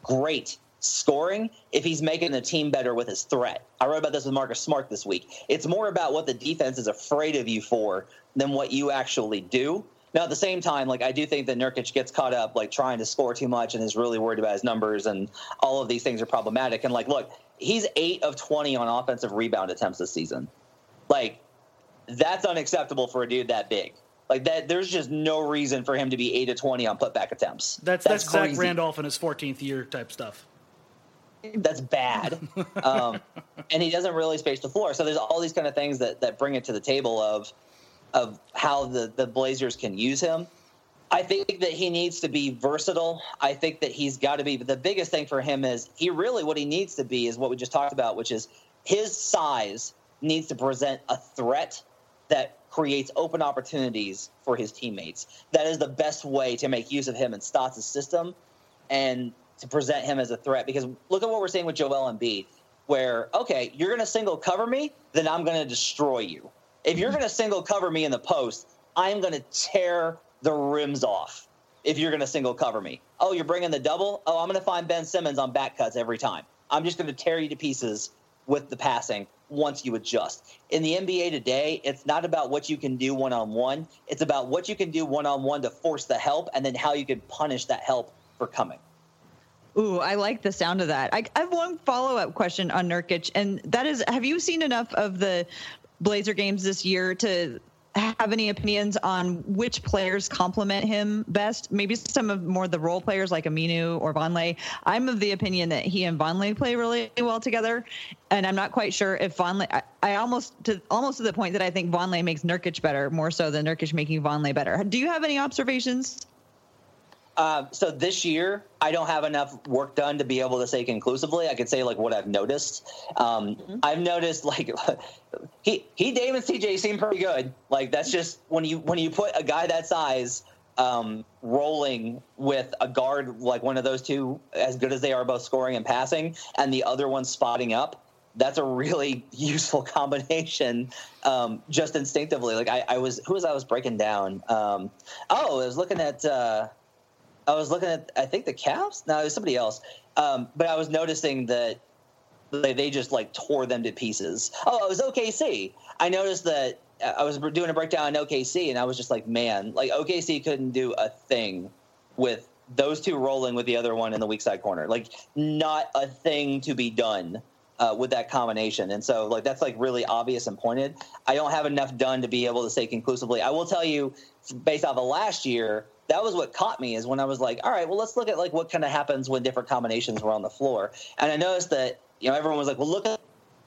C: great scoring if he's making the team better with his threat. I wrote about this with Marcus Smart this week. It's more about what the defense is afraid of you for than what you actually do. Now, at the same time, like I do think that Nurkic gets caught up like trying to score too much and is really worried about his numbers, and all of these things are problematic. And like, look, he's eight of twenty on offensive rebound attempts this season. Like that's unacceptable for a dude that big. Like that, there's just no reason for him to be eight of twenty on putback attempts.
B: That's that's, that's Zach Randolph in his 14th year type stuff.
C: That's bad, um, and he doesn't really space the floor. So there's all these kind of things that that bring it to the table of of how the the Blazers can use him. I think that he needs to be versatile. I think that he's got to be. But the biggest thing for him is he really what he needs to be is what we just talked about, which is his size needs to present a threat that creates open opportunities for his teammates. That is the best way to make use of him in Stotts' system and to present him as a threat. Because look at what we're seeing with Joel Embiid, where, okay, you're going to single cover me, then I'm going to destroy you. If you're going to single cover me in the post, I'm going to tear the rims off if you're going to single cover me. Oh, you're bringing the double? Oh, I'm going to find Ben Simmons on back cuts every time. I'm just going to tear you to pieces with the passing once you adjust. In the NBA today, it's not about what you can do one on one, it's about what you can do one on one to force the help and then how you can punish that help for coming.
A: Ooh, I like the sound of that. I, I have one follow up question on Nurkic, and that is have you seen enough of the Blazer games this year to have any opinions on which players complement him best? Maybe some of more the role players like Aminu or Vonleh. I'm of the opinion that he and Vonleh play really well together, and I'm not quite sure if Vonleh. I, I almost to almost to the point that I think Vonleh makes Nurkic better more so than Nurkic making Vonleh better. Do you have any observations?
C: Uh, so this year, I don't have enough work done to be able to say conclusively. I could say like what I've noticed. Um, mm-hmm. I've noticed like he he Dame and CJ seem pretty good. Like that's just when you when you put a guy that size um, rolling with a guard like one of those two, as good as they are both scoring and passing, and the other one spotting up. That's a really useful combination, um, just instinctively. Like I, I, was, who was I was breaking down? Um, oh, I was looking at. Uh, I was looking at I think the Cavs. No, it was somebody else. Um, but I was noticing that they, they just like tore them to pieces. Oh, it was OKC. I noticed that uh, I was doing a breakdown on OKC, and I was just like, man, like OKC couldn't do a thing with those two rolling with the other one in the weak side corner. Like, not a thing to be done. Uh, with that combination. And so, like, that's like really obvious and pointed. I don't have enough done to be able to say conclusively. I will tell you, based off of last year, that was what caught me is when I was like, all right, well, let's look at like what kind of happens when different combinations were on the floor. And I noticed that you know everyone was like, well, look at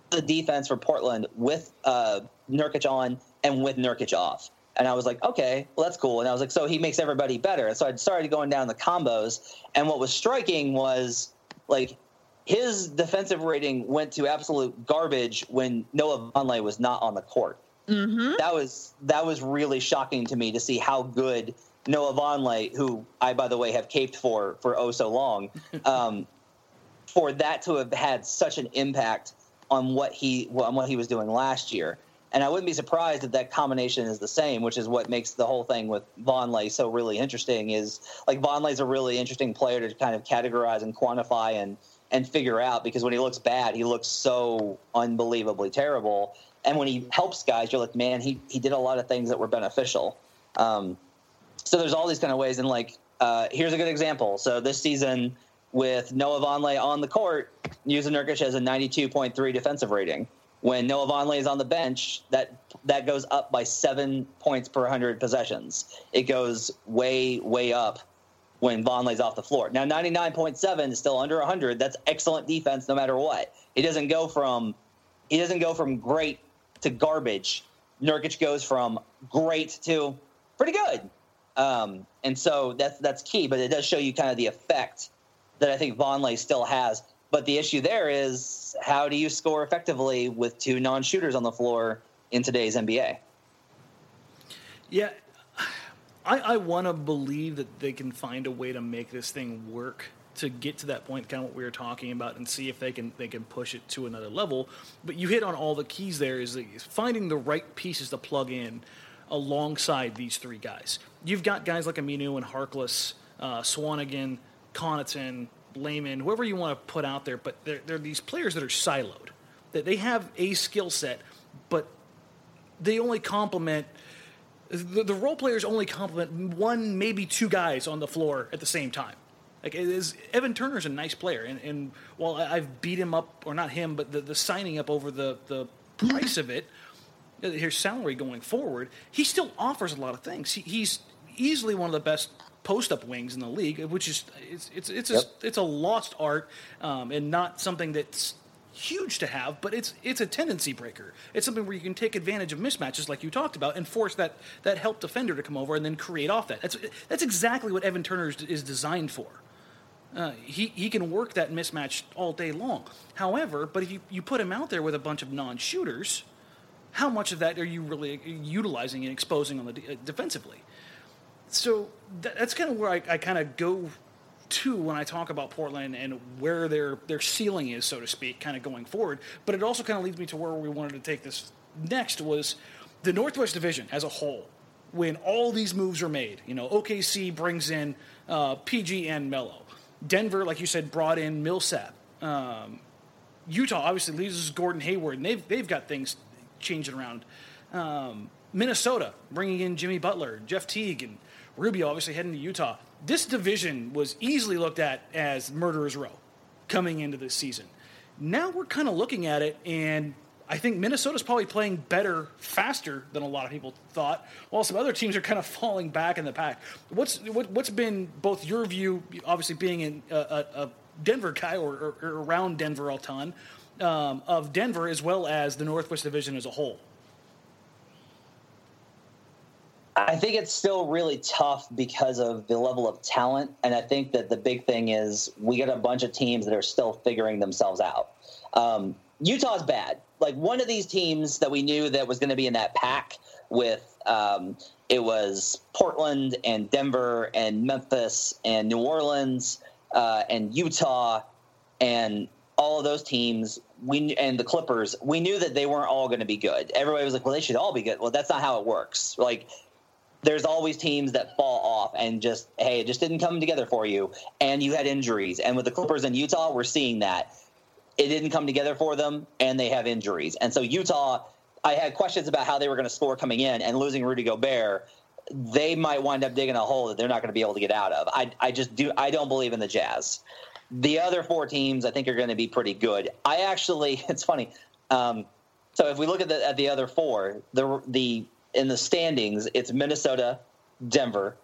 C: the defense for Portland with uh, Nurkic on and with Nurkic off. And I was like, okay, well, that's cool. And I was like, so he makes everybody better. And so I started going down the combos. And what was striking was like his defensive rating went to absolute garbage when Noah Vonleh was not on the court. Mm-hmm. That was that was really shocking to me to see how good Noah Vonleh, who I, by the way, have caped for for oh so long, um, for that to have had such an impact on what he on what he was doing last year. And I wouldn't be surprised if that combination is the same, which is what makes the whole thing with Vonleh so really interesting. Is like Vonleh's a really interesting player to kind of categorize and quantify and and figure out because when he looks bad, he looks so unbelievably terrible. And when he helps guys, you're like, man, he he did a lot of things that were beneficial. Um, so there's all these kind of ways, and like uh, here's a good example. So this season with Noah Vonleh on the court, Jusuf Nurkic has a 92.3 defensive rating. When Noah Vonleh is on the bench, that that goes up by seven points per hundred possessions. It goes way way up when Vonleh's off the floor. Now 99.7 is still under 100. That's excellent defense no matter what. He doesn't go from he doesn't go from great to garbage. Nurkic goes from great to pretty good. Um, and so that's that's key, but it does show you kind of the effect that I think Vonleh still has. But the issue there is how do you score effectively with two non-shooters on the floor in today's NBA?
B: Yeah, I, I want to believe that they can find a way to make this thing work to get to that point, kind of what we were talking about, and see if they can they can push it to another level. But you hit on all the keys. There is finding the right pieces to plug in alongside these three guys. You've got guys like Aminu and Harkless, uh, Swanigan, Connaughton, Layman, whoever you want to put out there, but they're, they're these players that are siloed. That they have a skill set, but they only complement the, the, role players only complement one, maybe two guys on the floor at the same time. Like is, Evan Turner's a nice player, and, and while I've beat him up, or not him, but the, the signing up over the the price of it, his salary going forward, he still offers a lot of things. He, he's easily one of the best post up wings in the league, which is it's it's it's yep. a, it's a lost art um, and not something that's huge to have, but it's it's a tendency breaker. It's something where you can take advantage of mismatches like you talked about and force that that help defender to come over and then create off that. That's that's exactly what Evan Turner is, is designed for. Uh, he, he can work that mismatch all day long. However, but if you, you put him out there with a bunch of non shooters, how much of that are you really utilizing and exposing on the de- uh, defensively? So that, that's kind of where I, I kind of go to when I talk about Portland and where their their ceiling is, so to speak, kind of going forward. But it also kind of leads me to where we wanted to take this next was the Northwest Division as a whole. When all these moves are made, you know, OKC brings in uh, PG and Melo. Denver, like you said, brought in Millsap. Um, Utah obviously loses Gordon Hayward, and they've they've got things changing around. Um, Minnesota bringing in Jimmy Butler, Jeff Teague, and Rubio obviously heading to Utah. This division was easily looked at as murderer's row coming into this season. Now we're kind of looking at it, and I think Minnesota's probably playing better faster than a lot of people thought, while some other teams are kind of falling back in the pack. What's what, has been both your view, obviously being in a, a, a Denver guy or, or, or, around Denver a ton, um, of Denver as well as the Northwest Division as a whole?
C: I think it's still really tough because of the level of talent. And I think that the big thing is we got a bunch of teams that are still figuring themselves out. Um, Utah's bad. Like one of these teams that we knew that was going to be in that pack with um, it was Portland and Denver and Memphis and New Orleans uh, and Utah and all of those teams we and the Clippers, we knew that they weren't all going to be good. Everybody was like, "Well, they should all be good." Well, that's not how it works. Like there's always teams that fall off and just hey, it just didn't come together for you, and you had injuries. And with the Clippers in Utah, we're seeing that it didn't come together for them, and they have injuries. And so Utah, I had questions about how they were going to score coming in, and losing Rudy Gobert, they might wind up digging a hole that they're not going to be able to get out of. I, I just do I don't believe in the Jazz. The other four teams, I think, are going to be pretty good. I actually, it's funny. Um, so if we look at the at the other four, the the in the standings, it's Minnesota, Denver,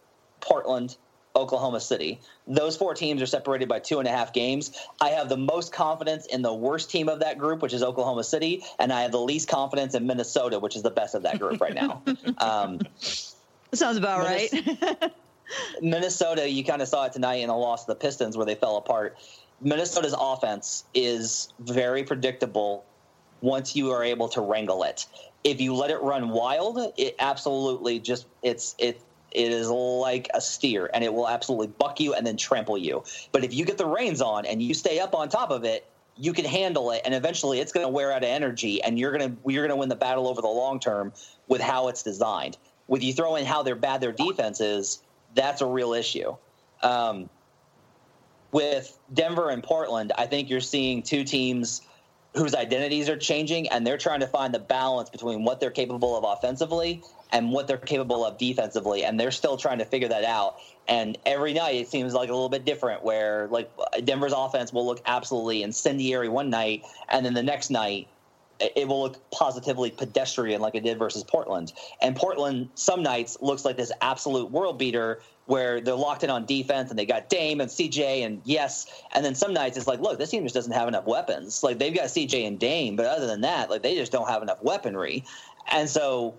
C: Portland, Oklahoma City. Those four teams are separated by two and a half games. I have the most confidence in the worst team of that group, which is Oklahoma City, and I have the least confidence in Minnesota, which is the best of that group right now. Um,
A: Sounds about Minnesota, right.
C: Minnesota, you kind of saw it tonight in the loss of the Pistons where they fell apart. Minnesota's offense is very predictable once you are able to wrangle it. If you let it run wild, it absolutely just it's it it is like a steer and it will absolutely buck you and then trample you. But if you get the reins on and you stay up on top of it, you can handle it and eventually it's going to wear out of energy and you're going to you're going to win the battle over the long term with how it's designed. With you throw in how they're bad their defense is, that's a real issue. Um, with Denver and Portland, I think you're seeing two teams whose identities are changing and they're trying to find the balance between what they're capable of offensively and what they're capable of defensively and they're still trying to figure that out. And every night it seems like a little bit different where like denver's offense will look absolutely incendiary one night and then the next night it will look positively pedestrian like it did versus portland. And portland some nights looks like this absolute world beater where they're locked in on defense and they got Dame and CJ and yes, and then some nights it's like, look, this team just doesn't have enough weapons. Like they've got CJ and Dame, but other than that, like they just don't have enough weaponry. And so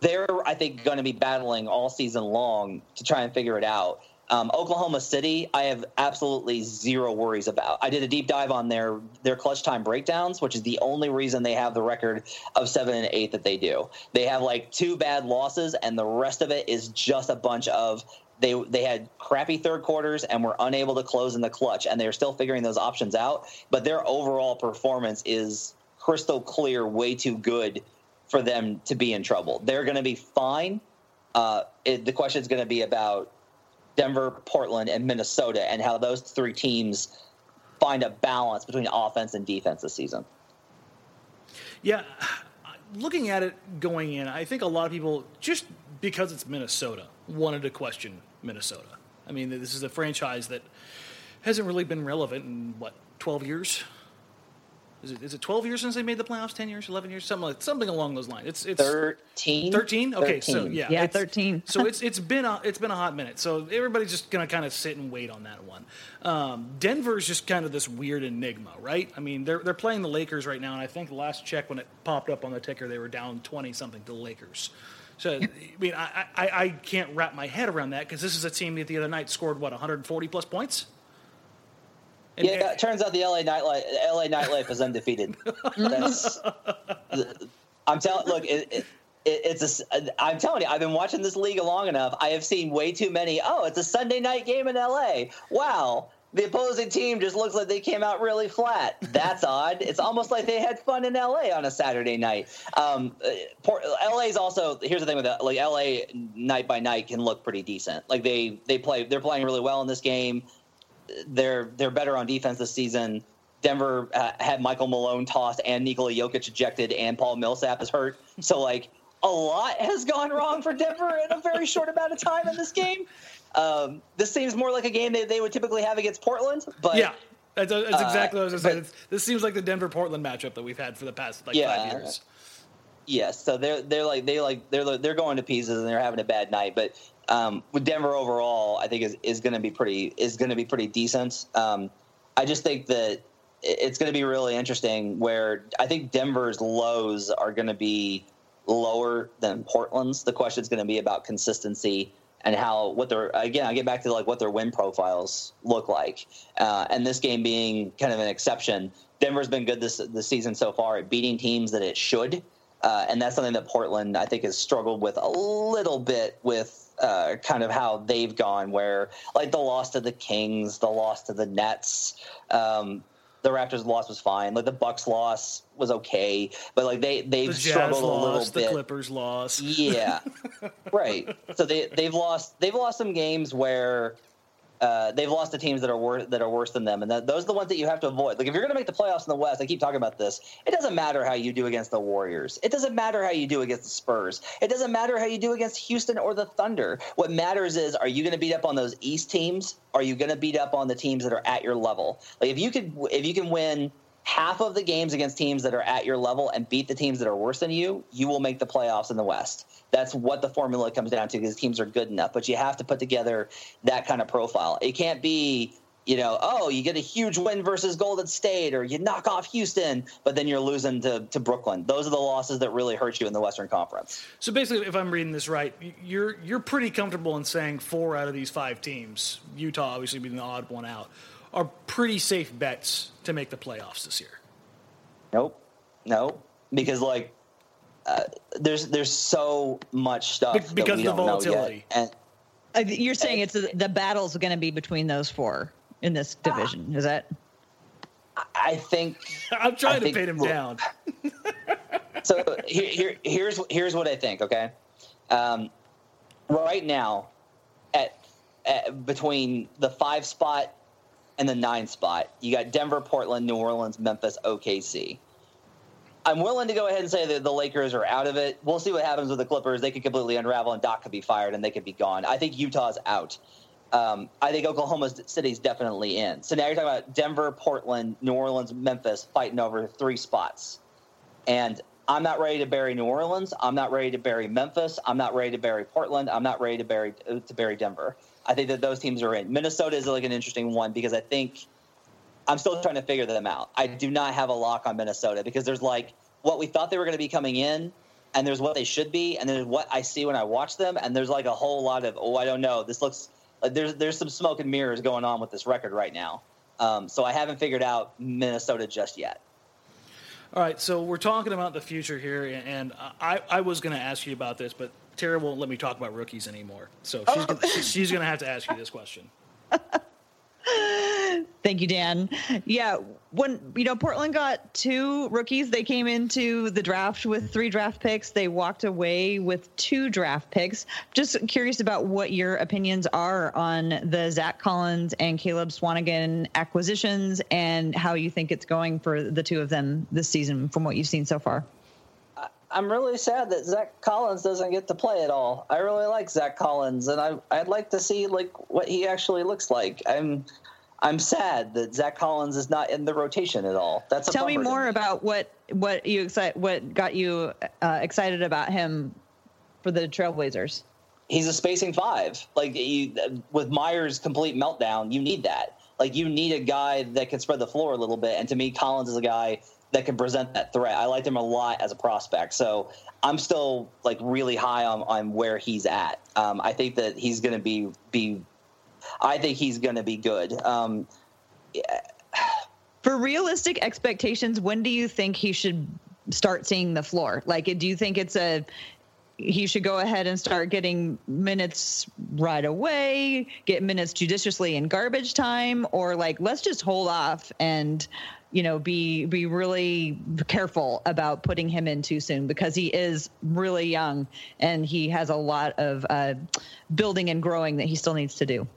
C: they're I think going to be battling all season long to try and figure it out. Um, Oklahoma City, I have absolutely zero worries about. I did a deep dive on their their clutch time breakdowns, which is the only reason they have the record of seven and eight that they do. They have like two bad losses, and the rest of it is just a bunch of they they had crappy third quarters and were unable to close in the clutch, and they're still figuring those options out. But their overall performance is crystal clear, way too good for them to be in trouble. They're going to be fine. Uh, it, the question is going to be about Denver, Portland, and Minnesota, and how those three teams find a balance between offense and defense this season.
B: Yeah, looking at it going in, I think a lot of people, just because it's Minnesota, wanted to question Minnesota. I mean, this is a franchise that hasn't really been relevant in what 12 years is it, is it 12 years since they made the playoffs? 10 years? 11 years? Something like something along those lines. It's it's
C: 13.
B: 13? Okay, 13. so yeah.
A: Yeah, 13.
B: so it's it's been a it's been a hot minute. So everybody's just going to kind of sit and wait on that one. Um, Denver's just kind of this weird enigma, right? I mean, they're they're playing the Lakers right now and I think the last check when it popped up on the ticker they were down 20 something to the Lakers. So I mean, I, I, I can't wrap my head around that because this is a team that the other night scored what 140 plus points.
C: And, yeah, it turns out the LA nightlife LA nightlife is undefeated. That's I'm telling. Look, it, it, it's a. I'm telling you, I've been watching this league long enough. I have seen way too many. Oh, it's a Sunday night game in L.A. Wow, the opposing team just looks like they came out really flat. That's odd. It's almost like they had fun in LA on a Saturday night. Um, LA is also here's the thing with that, like LA night by night can look pretty decent. Like they they play they're playing really well in this game. They're they're better on defense this season. Denver uh, had Michael Malone tossed and Nikola Jokic ejected and Paul Millsap is hurt. So like a lot has gone wrong for Denver in a very short amount of time in this game. Um, this seems more like a game that they would typically have against Portland, but
B: yeah. That's, that's uh, exactly uh, what I was going to say. This seems like the Denver Portland matchup that we've had for the past like yeah, five years.
C: Yes, so they're they're like they like they're they're going to pieces and they're having a bad night. But um, with Denver overall, I think is is going to be pretty is going to be pretty decent. Um, I just think that it's going to be really interesting. Where I think Denver's lows are going to be lower than Portland's. The question is going to be about consistency and how what their again I get back to like what their win profiles look like, uh, and this game being kind of an exception. Denver's been good this this season so far at beating teams that it should, uh, and that's something that Portland I think has struggled with a little bit with uh, kind of how they've gone, where like the loss to the Kings, the loss to the Nets. Um, the Raptors' loss was fine. Like the Bucks' loss was okay, but like they they've
B: the
C: struggled a little bit.
B: The Clippers lost.
C: Yeah, right. So they they've lost they've lost some games where uh, they've lost to teams that are worse that are worse than them, and that, those are the ones that you have to avoid. Like if you're going to make the playoffs in the West, I keep talking about this. It doesn't matter how you do against the Warriors. It doesn't matter how you do against the Spurs. It doesn't matter how you do against Houston or the Thunder. What matters is, are you going to beat up on those East teams? Are you going to beat up on the teams that are at your level? Like if you could, if you can win half of the games against teams that are at your level and beat the teams that are worse than you, you will make the playoffs in the West. That's what the formula comes down to because teams are good enough. But you have to put together that kind of profile. It can't be, you know, oh, you get a huge win versus Golden State or you knock off Houston, but then you're losing to, to Brooklyn. Those are the losses that really hurt you in the Western Conference.
B: So basically, if I'm reading this right, you're you're pretty comfortable in saying four out of these five teams, Utah obviously being the odd one out, are pretty safe bets to make the playoffs this year.
C: Nope, nope. Because like, uh, there's there's so much stuff
B: because
C: of the
B: volatility.
C: And
A: uh, you're saying it's a, the battle's going to be between those four in this division. Is that?
C: I think
B: I'm trying
C: I
B: to
C: think,
B: pin him
C: look,
B: down.
C: so here, here, here's here's what I think. Okay, um, right now, at, at between the five spot and the nine spot. You got Denver, Portland, New Orleans, Memphis, OKC. I'm willing to go ahead and say that the Lakers are out of it. We'll see what happens with the Clippers. They could completely unravel, and Doc could be fired, and they could be gone. I think Utah's out. Um, I think Oklahoma City's definitely in. So now you're talking about Denver, Portland, New Orleans, Memphis fighting over three spots. And I'm not ready to bury New Orleans. I'm not ready to bury Memphis. I'm not ready to bury Portland. I'm not ready to bury to bury Denver. I think that those teams are in. Minnesota is like an interesting one because I think I'm still trying to figure them out. I do not have a lock on Minnesota because there's like what we thought they were going to be coming in, and there's what they should be, and there's what I see when I watch them, and there's like a whole lot of oh I don't know. This looks like there's there's some smoke and mirrors going on with this record right now. Um, so I haven't figured out Minnesota just yet.
B: All right, so we're talking about the future here, and I, I was going to ask you about this, but Tara won't let me talk about rookies anymore. So oh. she's, gonna, she's going to have to ask you this question.
A: Thank you, Dan. Yeah, when you know Portland got two rookies, they came into the draft with three draft picks. They walked away with two draft picks. Just curious about what your opinions are on the Zach Collins and Caleb Swanigan acquisitions, and how you think it's going for the two of them this season, from what you've seen so far.
C: I'm really sad that Zach Collins doesn't get to play at all. I really like Zach Collins, and I I'd like to see like what he actually looks like. I'm I'm sad that Zach Collins is not in the rotation at all. That's
A: tell me more
C: me.
A: about what what you excite what got you uh, excited about him for the Trailblazers.
C: He's a spacing five. Like you, with Meyers' complete meltdown, you need that. Like you need a guy that can spread the floor a little bit. And to me, Collins is a guy that can present that threat. I liked him a lot as a prospect. So I'm still like really high on, on where he's at. Um, I think that he's going to be be. I think he's going to be good. Um,
A: yeah. For realistic expectations, when do you think he should start seeing the floor? Like, do you think it's a he should go ahead and start getting minutes right away, get minutes judiciously in garbage time, or like let's just hold off and you know be be really careful about putting him in too soon because he is really young and he has a lot of uh, building and growing that he still needs to do.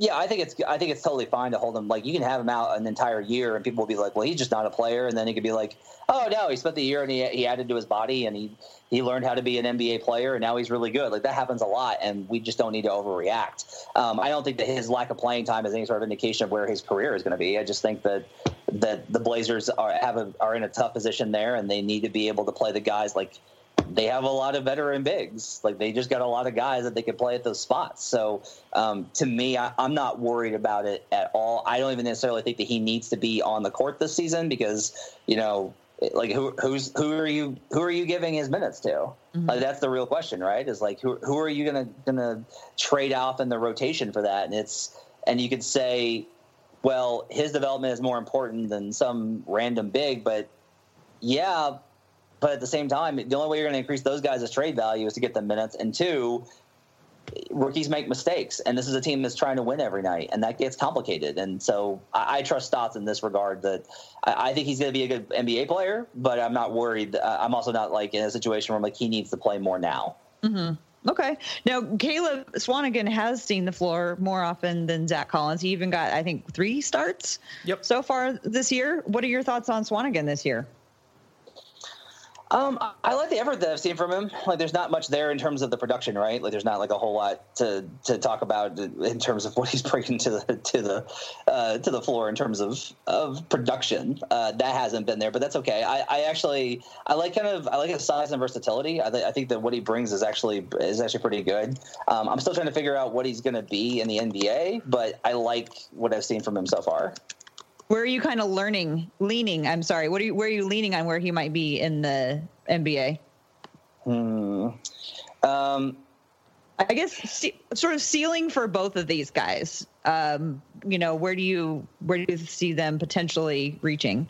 C: Yeah, I think it's I think it's totally fine to hold him. Like you can have him out an entire year, and people will be like, "Well, he's just not a player," and then he could be like, "Oh no, he spent the year and he, he added to his body and he he learned how to be an NBA player, and now he's really good." Like that happens a lot, and we just don't need to overreact. Um, I don't think that his lack of playing time is any sort of indication of where his career is going to be. I just think that that the Blazers are have a, are in a tough position there, and they need to be able to play the guys like they have a lot of veteran bigs. Like they just got a lot of guys that they can play at those spots. So um, to me, I, am not worried about it at all. I don't even necessarily think that he needs to be on the court this season because you know, like who who's who are you who are you giving his minutes to? Mm-hmm. Like that's the real question, right? Is like who who are you gonna gonna trade off in the rotation for that? And it's and you could say, well, his development is more important than some random big, but yeah, but at the same time, the only way you're going to increase those guys' trade value is to get them minutes. And two, rookies make mistakes, and this is a team that's trying to win every night, and that gets complicated. And so I, I trust Stotts in this regard. That I, I think he's going to be a good NBA player, but I'm not worried. Uh, I'm also not like in a situation where I'm like he needs to play more now.
A: Mm-hmm. Okay. Now, Caleb Swanigan has seen the floor more often than Zach Collins. He even got, I think, three starts
B: yep.
A: so far this year. What are your thoughts on Swanigan this year?
C: Um, I like the effort that I've seen from him. Like, there's not much there in terms of the production, right? Like, there's not like a whole lot to to talk about in terms of what he's bringing to the to the uh, to the floor in terms of of production. Uh, that hasn't been there, but that's okay. I, I actually I like kind of I like his size and versatility. I, th- I think that what he brings is actually is actually pretty good. Um, I'm still trying to figure out what he's going to be in the NBA, but I like what I've seen from him so far.
A: Where are you kind of learning, leaning? I'm sorry. What are you? Where are you leaning on where he might be in the NBA?
C: Hmm. Um,
A: I guess see, sort of ceiling for both of these guys. Um, you know, where do you where do you see them potentially reaching?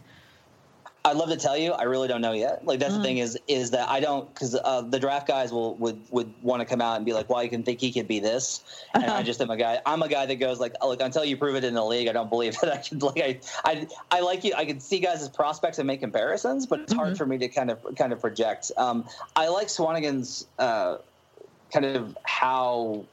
C: I'd love to tell you. I really don't know yet. Like that's mm. the thing is is that I don't because uh, the draft guys will would would want to come out and be like, well, you can think he could be this, and I just am a guy. I'm a guy that goes like, look, until you prove it in the league, I don't believe that I can. Like I I I like you. I can see guys as prospects and make comparisons, but it's mm-hmm. hard for me to kind of kind of project. Um, I like Swanigan's uh, kind of how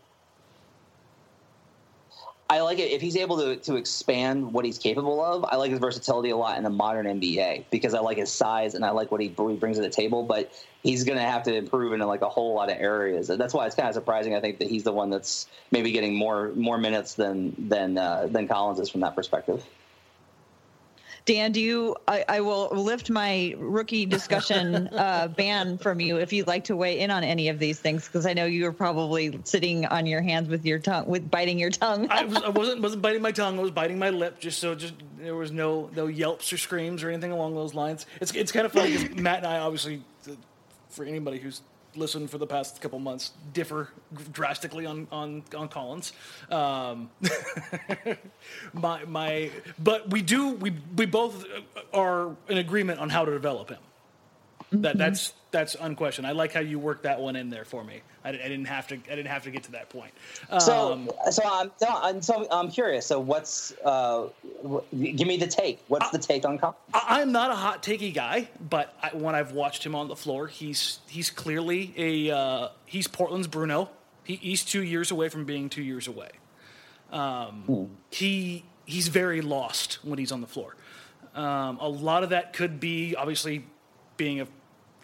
C: I like it if he's able to to expand what he's capable of. I like his versatility a lot in the modern NBA because I like his size and I like what he, what he brings to the table. But he's going to have to improve in like a whole lot of areas. That's why it's kind of surprising. I think that he's the one that's maybe getting more more minutes than than uh, than Collins is from that perspective.
A: Dan, do you? I, I will lift my rookie discussion uh, ban from you if you'd like to weigh in on any of these things, because I know you were probably sitting on your hands with your tongue, with biting your tongue.
B: I, was, I wasn't wasn't biting my tongue. I was biting my lip, just so just there was no no yelps or screams or anything along those lines. It's it's kind of funny because Matt and I obviously, for anybody who's listened for the past couple months differ drastically on on on Collins. Um, my my, but we do we we both are in agreement on how to develop him. That mm-hmm. that's that's unquestioned. I like how you worked that one in there for me. I, I didn't have to. I didn't have to get to that point.
C: Um, so so I'm so I'm, so I'm curious. So what's uh, give me the take? What's I, the take on? Collins?
B: I'm not a hot takey guy, but I, when I've watched him on the floor, he's he's clearly a uh, he's Portland's Bruno. He, he's two years away from being two years away. Um, hmm. He he's very lost when he's on the floor. Um, a lot of that could be obviously being a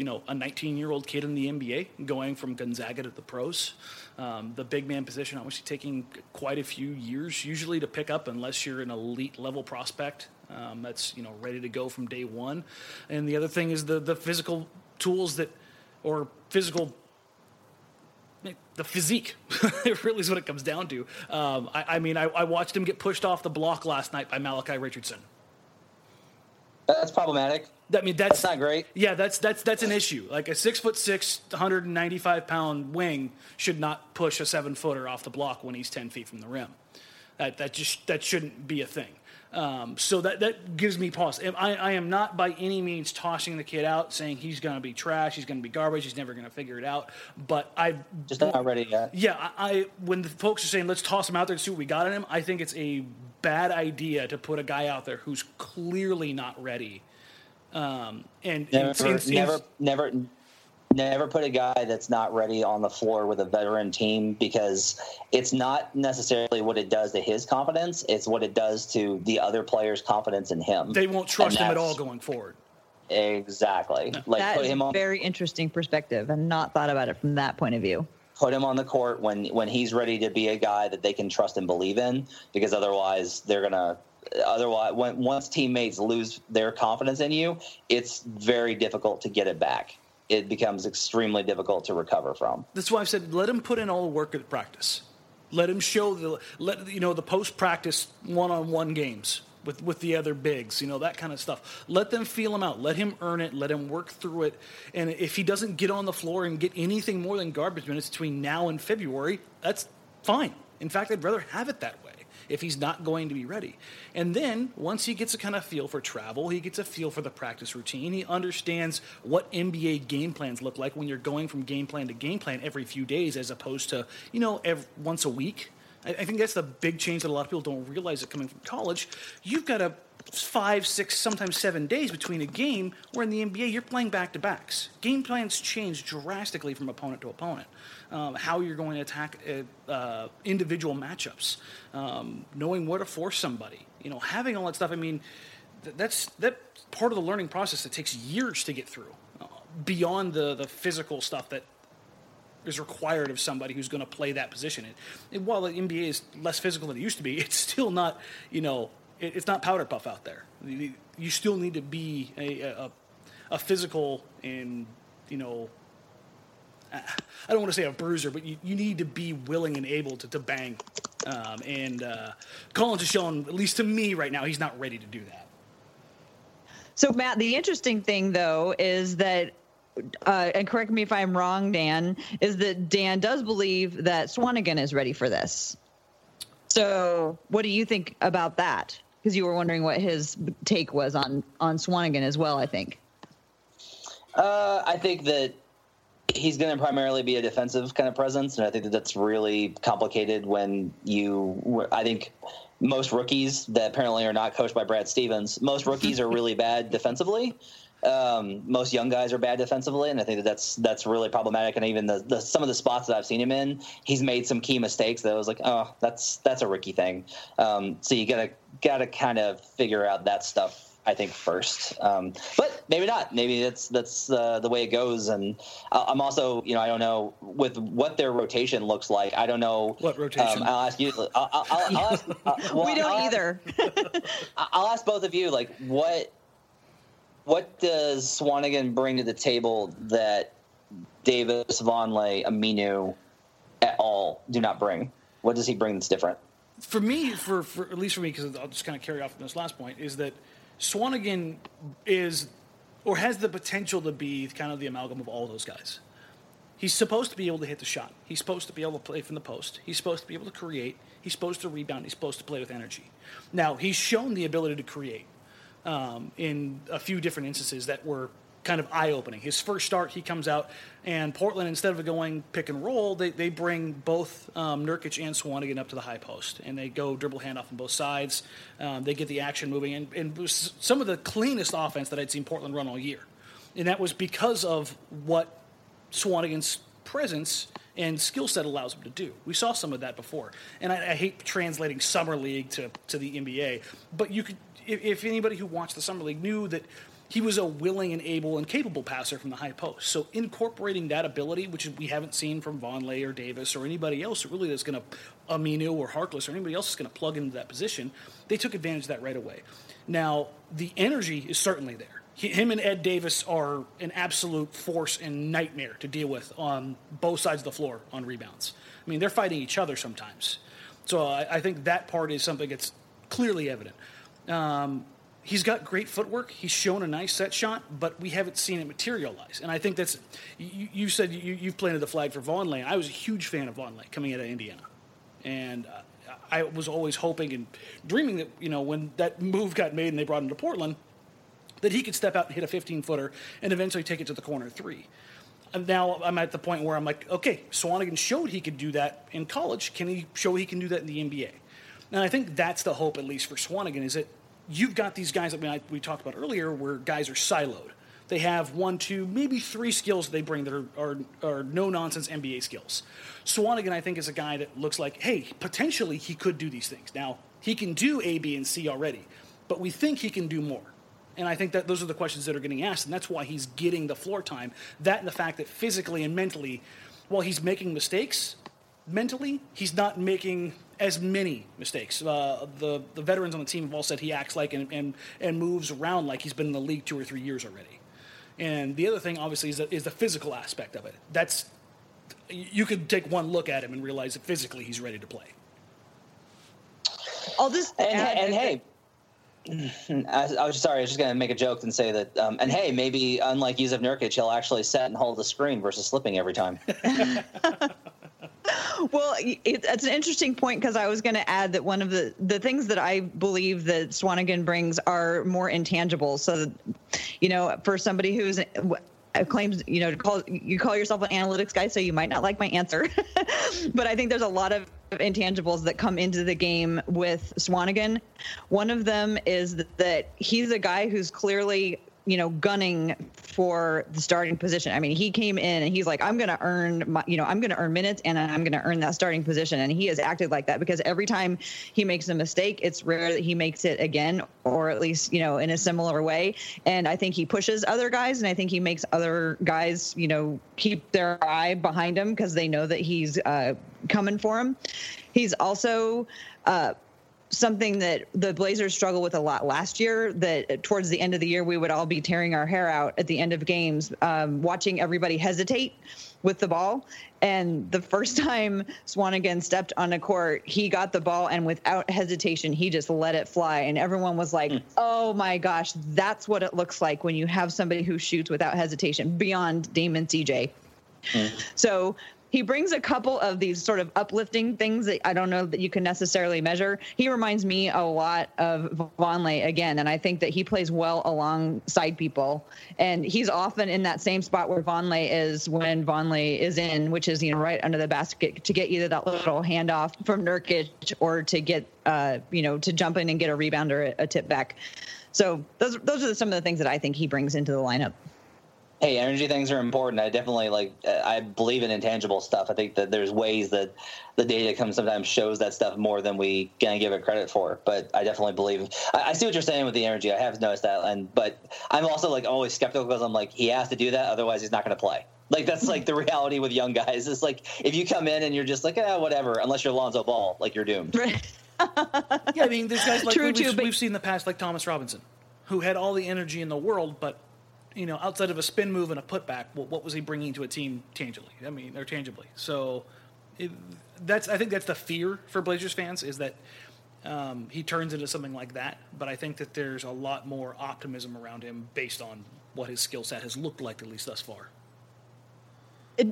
B: you know a 19 year old kid in the NBA going from Gonzaga to the pros. Um, the big man position obviously taking quite a few years usually to pick up unless you're an elite level prospect um, that's you know ready to go from day one. And the other thing is the the physical tools that or physical the physique it really is what it comes down to. Um, I, I, mean, I, I watched him get pushed off the block last night by Malachi Richardson.
C: That's problematic.
B: I mean, that's,
C: that's, not great.
B: Yeah, that's that's that's an issue. Like a six foot six, 195 pound wing should not push a seven footer off the block when he's 10 feet from the rim. That that just that shouldn't be a thing. Um, so that that gives me pause. I, I am not by any means tossing the kid out, saying he's going to be trash, he's going to be garbage, he's never going to figure it out. But I
C: just not ready yet.
B: Yeah, I, I when the folks are saying let's toss him out there and see what we got in him, I think it's a bad idea to put a guy out there who's clearly not ready. Um, and
C: never, and, and, never, never, never put a guy that's not ready on the floor with a veteran team because it's not necessarily what it does to his confidence. It's what it does to the other players confidence in him.
B: They won't trust him at all going forward.
C: Exactly.
A: No. like that put him on a very interesting perspective. And not thought about it from that point of view
C: put him on the court when when he's ready to be a guy that they can trust and believe in because otherwise they're gonna otherwise when once teammates lose their confidence in you it's very difficult to get it back it becomes extremely difficult to recover from.
B: That's why I said let him put in all the work at practice. Let him show the let you know the post practice one on one games with with the other bigs, you know that kind of stuff. Let them feel him out. Let him earn it. Let him work through it. And if he doesn't get on the floor and get anything more than garbage minutes between now and February, that's fine. In fact, I'd rather have it that way if he's not going to be ready. And then once he gets a kind of feel for travel, he gets a feel for the practice routine. He understands what NBA game plans look like when you're going from game plan to game plan every few days as opposed to, you know, every, once a week. I, I think that's the big change that a lot of people don't realize that coming from college. You've got a five, six, sometimes seven days between a game, where in the NBA you're playing back to backs. Game plans change drastically from opponent to opponent um, how you're going to attack uh, uh, individual matchups, um, knowing where to force somebody, you know, having all that stuff. I mean, th- that's that part of the learning process that takes years to get through, uh, beyond the the physical stuff that is required of somebody who's going to play that position. And, while the NBA is less physical than it used to be, it's still not, you know, it, it's not powder puff out there. You, still need to be a, a, a physical and you know I don't want to say a bruiser, but you, you need to be willing and able to, to bang. Um, and uh, Collins has shown, at least to me right now, he's not ready to do that.
A: So, Matt, the interesting thing, though, is that, uh, and correct me if I'm wrong, Dan, is that Dan does believe that Swanigan is ready for this. So, what do you think about that? Because you were wondering what his take was on on Swanigan as well. I think.
C: Uh, I think that he's going to primarily be a defensive kind of presence, and I think that that's really complicated when you. I think most rookies that apparently are not coached by Brad Stevens, most rookies are really bad defensively. Um, most young guys are bad defensively, and I think that that's that's really problematic. And even the, the, some of the spots that I've seen him in, he's made some key mistakes that I was like, oh, that's that's a rookie thing. Um, so you gotta gotta kind of figure out that stuff I think first, um, but maybe not. Maybe that's that's uh, the way it goes. And I'm also, you know, I don't know with what their rotation looks like. I don't know
B: what rotation.
C: Um, I'll ask you. I'll, I'll, I'll ask,
A: uh, well, we don't either.
C: I'll ask both of you. Like, what what does Swanigan bring to the table that Davis, Vonleh, Aminu, at all do not bring? What does he bring that's different?
B: For me, for, for at least for me, because I'll just kind of carry off from this last point, is that Swanigan is or has the potential to be kind of the amalgam of all those guys. He's supposed to be able to hit the shot. He's supposed to be able to play from the post. He's supposed to be able to create. He's supposed to rebound. He's supposed to play with energy. Now, he's shown the ability to create um, in a few different instances that were kind of eye opening. His first start, he comes out, and Portland, instead of going pick and roll, they, they bring both um, Nurkic and Swanigan up to the high post, and they go dribble handoff on both sides. Um, they get the action moving, and, and some of the cleanest offense that I'd seen Portland run all year. And that was because of what Swanigan's presence and skill set allows him to do. We saw some of that before, and I, I, hate translating summer league to, to the NBA, but you could, if, if anybody who watched the summer league knew that he was a willing and able and capable passer from the high post. So incorporating that ability, which we haven't seen from Vonleh or Davis or anybody else really that's going to Aminu or Harkless or anybody else is going to plug into that position, they took advantage of that right away. Now the energy is certainly there. him and Ed Davis are an absolute force and nightmare to deal with on both sides of the floor on rebounds. I mean, they're fighting each other sometimes. So I, I think that part is something that's clearly evident. Um, he's got great footwork. He's shown a nice set shot, but we haven't seen it materialize. And I think that's you, you said you, you planted the flag for Vonleh. I was a huge fan of Vonleh coming out of Indiana, and uh, I was always hoping and dreaming that you know when that move got made and they brought him to Portland, that he could step out and hit a 15 footer and eventually take it to the corner three. And now I'm at the point where I'm like, okay, Swanigan showed he could do that in college. Can he show he can do that in the NBA? And I think that's the hope, at least for Swanigan, is that you've got these guys that we, we talked about earlier where guys are siloed. They have one, two, maybe three skills they bring that are, are, are no nonsense NBA skills. Swanigan, I think, is a guy that looks like, hey, potentially he could do these things. Now, he can do A, B, and C already, but we think he can do more. And I think that those are the questions that are getting asked, and that's why he's getting the floor time. That and the fact that physically and mentally, while he's making mistakes, mentally, he's not making as many mistakes. Uh, the the veterans on the team have all said he acts like and, and, and moves around like he's been in the league two or three years already. And the other thing, obviously, is the, is the physical aspect of it. That's you could take one look at him and realize that physically he's ready to play.
A: I'll just
C: and,
A: add,
C: and hey, I, I, was sorry. I was just going to make a joke and say that. Um, and hey, maybe unlike Jusuf Nurkic, he'll actually set and hold the screen versus slipping every time.
A: well, it, it's an interesting point because I was going to add that one of the the things that I believe that Swanigan brings are more intangible. So, you know, for somebody who's uh, claims you know call you call yourself an analytics guy so you might not like my answer but i think there's a lot of intangibles that come into the game with swanigan one of them is that he's a guy who's clearly you know, gunning for the starting position. I mean, he came in and he's like, I'm going to earn my, you know, I'm going to earn minutes and I'm going to earn that starting position. And he has acted like that because every time he makes a mistake, it's rare that he makes it again, or at least, you know, in a similar way. And I think he pushes other guys and I think he makes other guys, you know, keep their eye behind him because they know that he's uh, coming for him. He's also, uh, something that the Blazers struggled with a lot last year. That towards the end of the year, we would all be tearing our hair out at the end of games, um, watching everybody hesitate with the ball. And the first time Swanigan stepped on a court, he got the ball and without hesitation, he just let it fly. And everyone was like, mm. oh my gosh, that's what it looks like when you have somebody who shoots without hesitation beyond Dame and CJ. Mm. So he brings a couple of these sort of uplifting things that I don't know that you can necessarily measure. He reminds me a lot of Vonleh again, and I think that he plays well alongside people. And he's often in that same spot where Vonleh is when Vonleh is in, which is you know right under the basket to get either that little handoff from Nurkic or to get uh, you know to jump in and get a rebound or a, a tip back. So those those are some of the things that I think he brings into the lineup
C: hey, energy things are important. I definitely like. I believe in intangible stuff. I think that there's ways that the data comes sometimes shows that stuff more than we can give it credit for. But I definitely believe. I, I see what you're saying with the energy. I have noticed that, and but I'm also like always skeptical because I'm like he has to do that, otherwise he's not going to play. Like that's like the reality with young guys. It's like if you come in and you're just like, ah, whatever, unless you're Lonzo Ball, like you're doomed.
B: yeah, I mean, there's guys like True, we've, too, we've seen in the past, like Thomas Robinson, who had all the energy in the world, but you know, outside of a spin move and a putback, what, what was he bringing to a team tangibly? I mean, or tangibly. So it, that's I think that's the fear for Blazers fans is that um, he turns into something like that. But I think that there's a lot more optimism around him based on what his skill set has looked like at least thus far.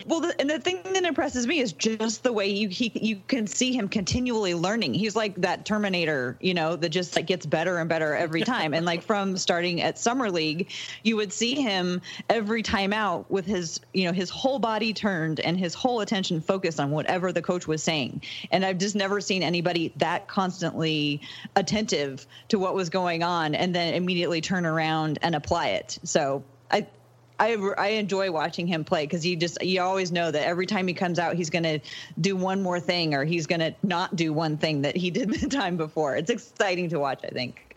A: Well, the, and the thing that impresses me is just the way you he you can see him continually learning. He's like that Terminator, you know, that just like gets better and better every time. and like from starting at summer league, you would see him every time out with his you know his whole body turned and his whole attention focused on whatever the coach was saying. And I've just never seen anybody that constantly attentive to what was going on and then immediately turn around and apply it. So I I, I enjoy watching him play because you just you always know that every time he comes out he's going to do one more thing or he's going to not do one thing that he did the time before. It's exciting to watch. I think.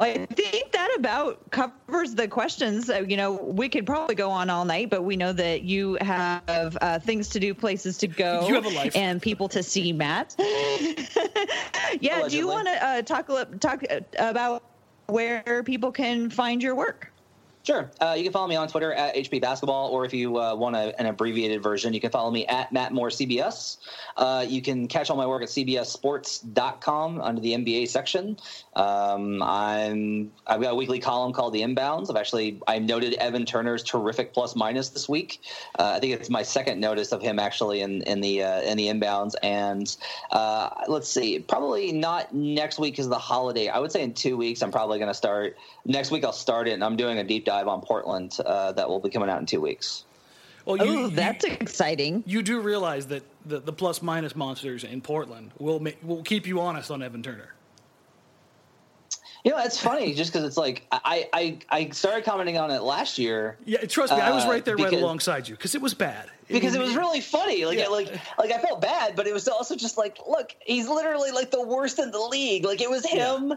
A: I think that about covers the questions. Uh, you know, we could probably go on all night, but we know that you have uh, things to do, places to go,
B: you have a life.
A: and people to see. Matt, yeah. Allegedly. Do you want to uh, talk talk about where people can find your work.
C: Sure. Uh, you can follow me on Twitter at HP Basketball, or if you uh, want a, an abbreviated version, you can follow me at Matt Moore CBS. Uh, you can catch all my work at CBSSports.com under the NBA section. Um, I'm I've got a weekly column called The Inbounds. I've actually I noted Evan Turner's terrific plus minus this week. Uh, I think it's my second notice of him actually in in the uh, in the inbounds. And uh, let's see, probably not next week is the holiday. I would say in two weeks I'm probably going to start. Next week I'll start it, and I'm doing a deep dive on Portland uh, that will be coming out in two weeks.
A: Well, you, oh, that's you, exciting.
B: You do realize that the, the plus minus monsters in Portland will make, will keep you honest on Evan Turner.
C: You know, it's funny just because it's like I, I I started commenting on it last year.
B: Yeah, trust me, I was right there, because, right alongside you because it was bad.
C: Because it was really funny. Like, yeah. like, like I felt bad, but it was also just like, look, he's literally like the worst in the league. Like it was him. Yeah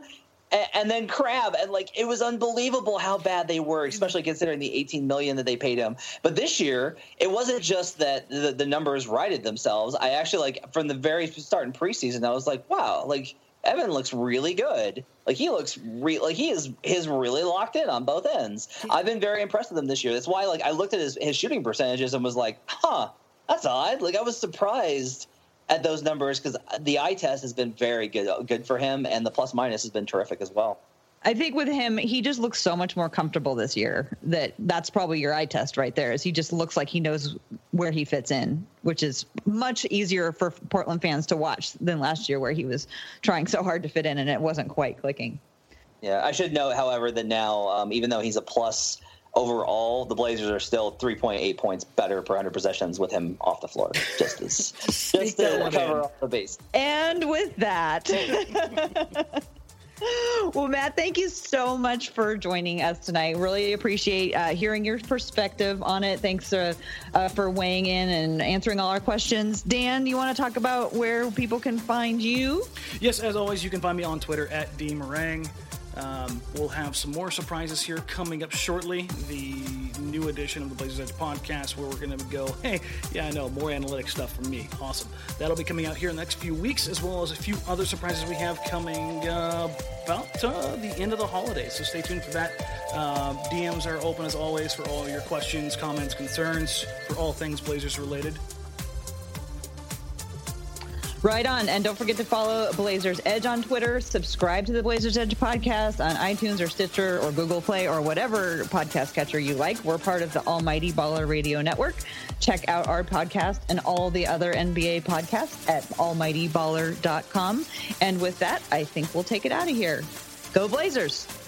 C: and, then Crabbe, and like it was unbelievable how bad they were, especially considering the 18 million that they paid him. But this year, it wasn't just that the, the numbers righted themselves. I actually like from the very start in preseason, I was like, wow, like Evan looks really good. Like he looks re- like he is his really locked in on both ends. I've been very impressed with him this year. That's why like I looked at his his shooting percentages and was like, huh, that's odd. Like I was surprised at those numbers because the eye test has been very good good for him, and the plus minus has been terrific as well.
A: I think with him, he just looks so much more comfortable this year that that's probably your eye test right there. Is he just looks like he knows where he fits in, which is much easier for Portland fans to watch than last year, where he was trying so hard to fit in and it wasn't quite clicking.
C: Yeah, I should note, however, that now, um, even though he's a plus overall, the Blazers are still 3.8 points better per 100 possessions with him off the floor. Just as just to cover off the base.
A: And with that. well, Matt, thank you so much for joining us tonight. Really appreciate uh, hearing your perspective on it. Thanks uh, uh, for weighing in and answering all our questions. Dan, you want to talk about where people can find you?
B: Yes, as always, you can find me on Twitter at D Marang. Um, we'll have some more surprises here coming up shortly. The new edition of the Blazers Edge podcast, where we're going to go, hey, yeah, I know, more analytic stuff from me. Awesome. That'll be coming out here in the next few weeks, as well as a few other surprises we have coming uh, about uh, the end of the holidays. So stay tuned for that. Uh, DMs are open as always for all your questions, comments, concerns, for all things Blazers related.
A: Right on. And don't forget to follow Blazers Edge on Twitter. Subscribe to the Blazers Edge podcast on iTunes or Stitcher or Google Play or whatever podcast catcher you like. We're part of the Almighty Baller Radio Network. Check out our podcast and all the other NBA podcasts at almightyballer.com. And with that, I think we'll take it out of here. Go Blazers!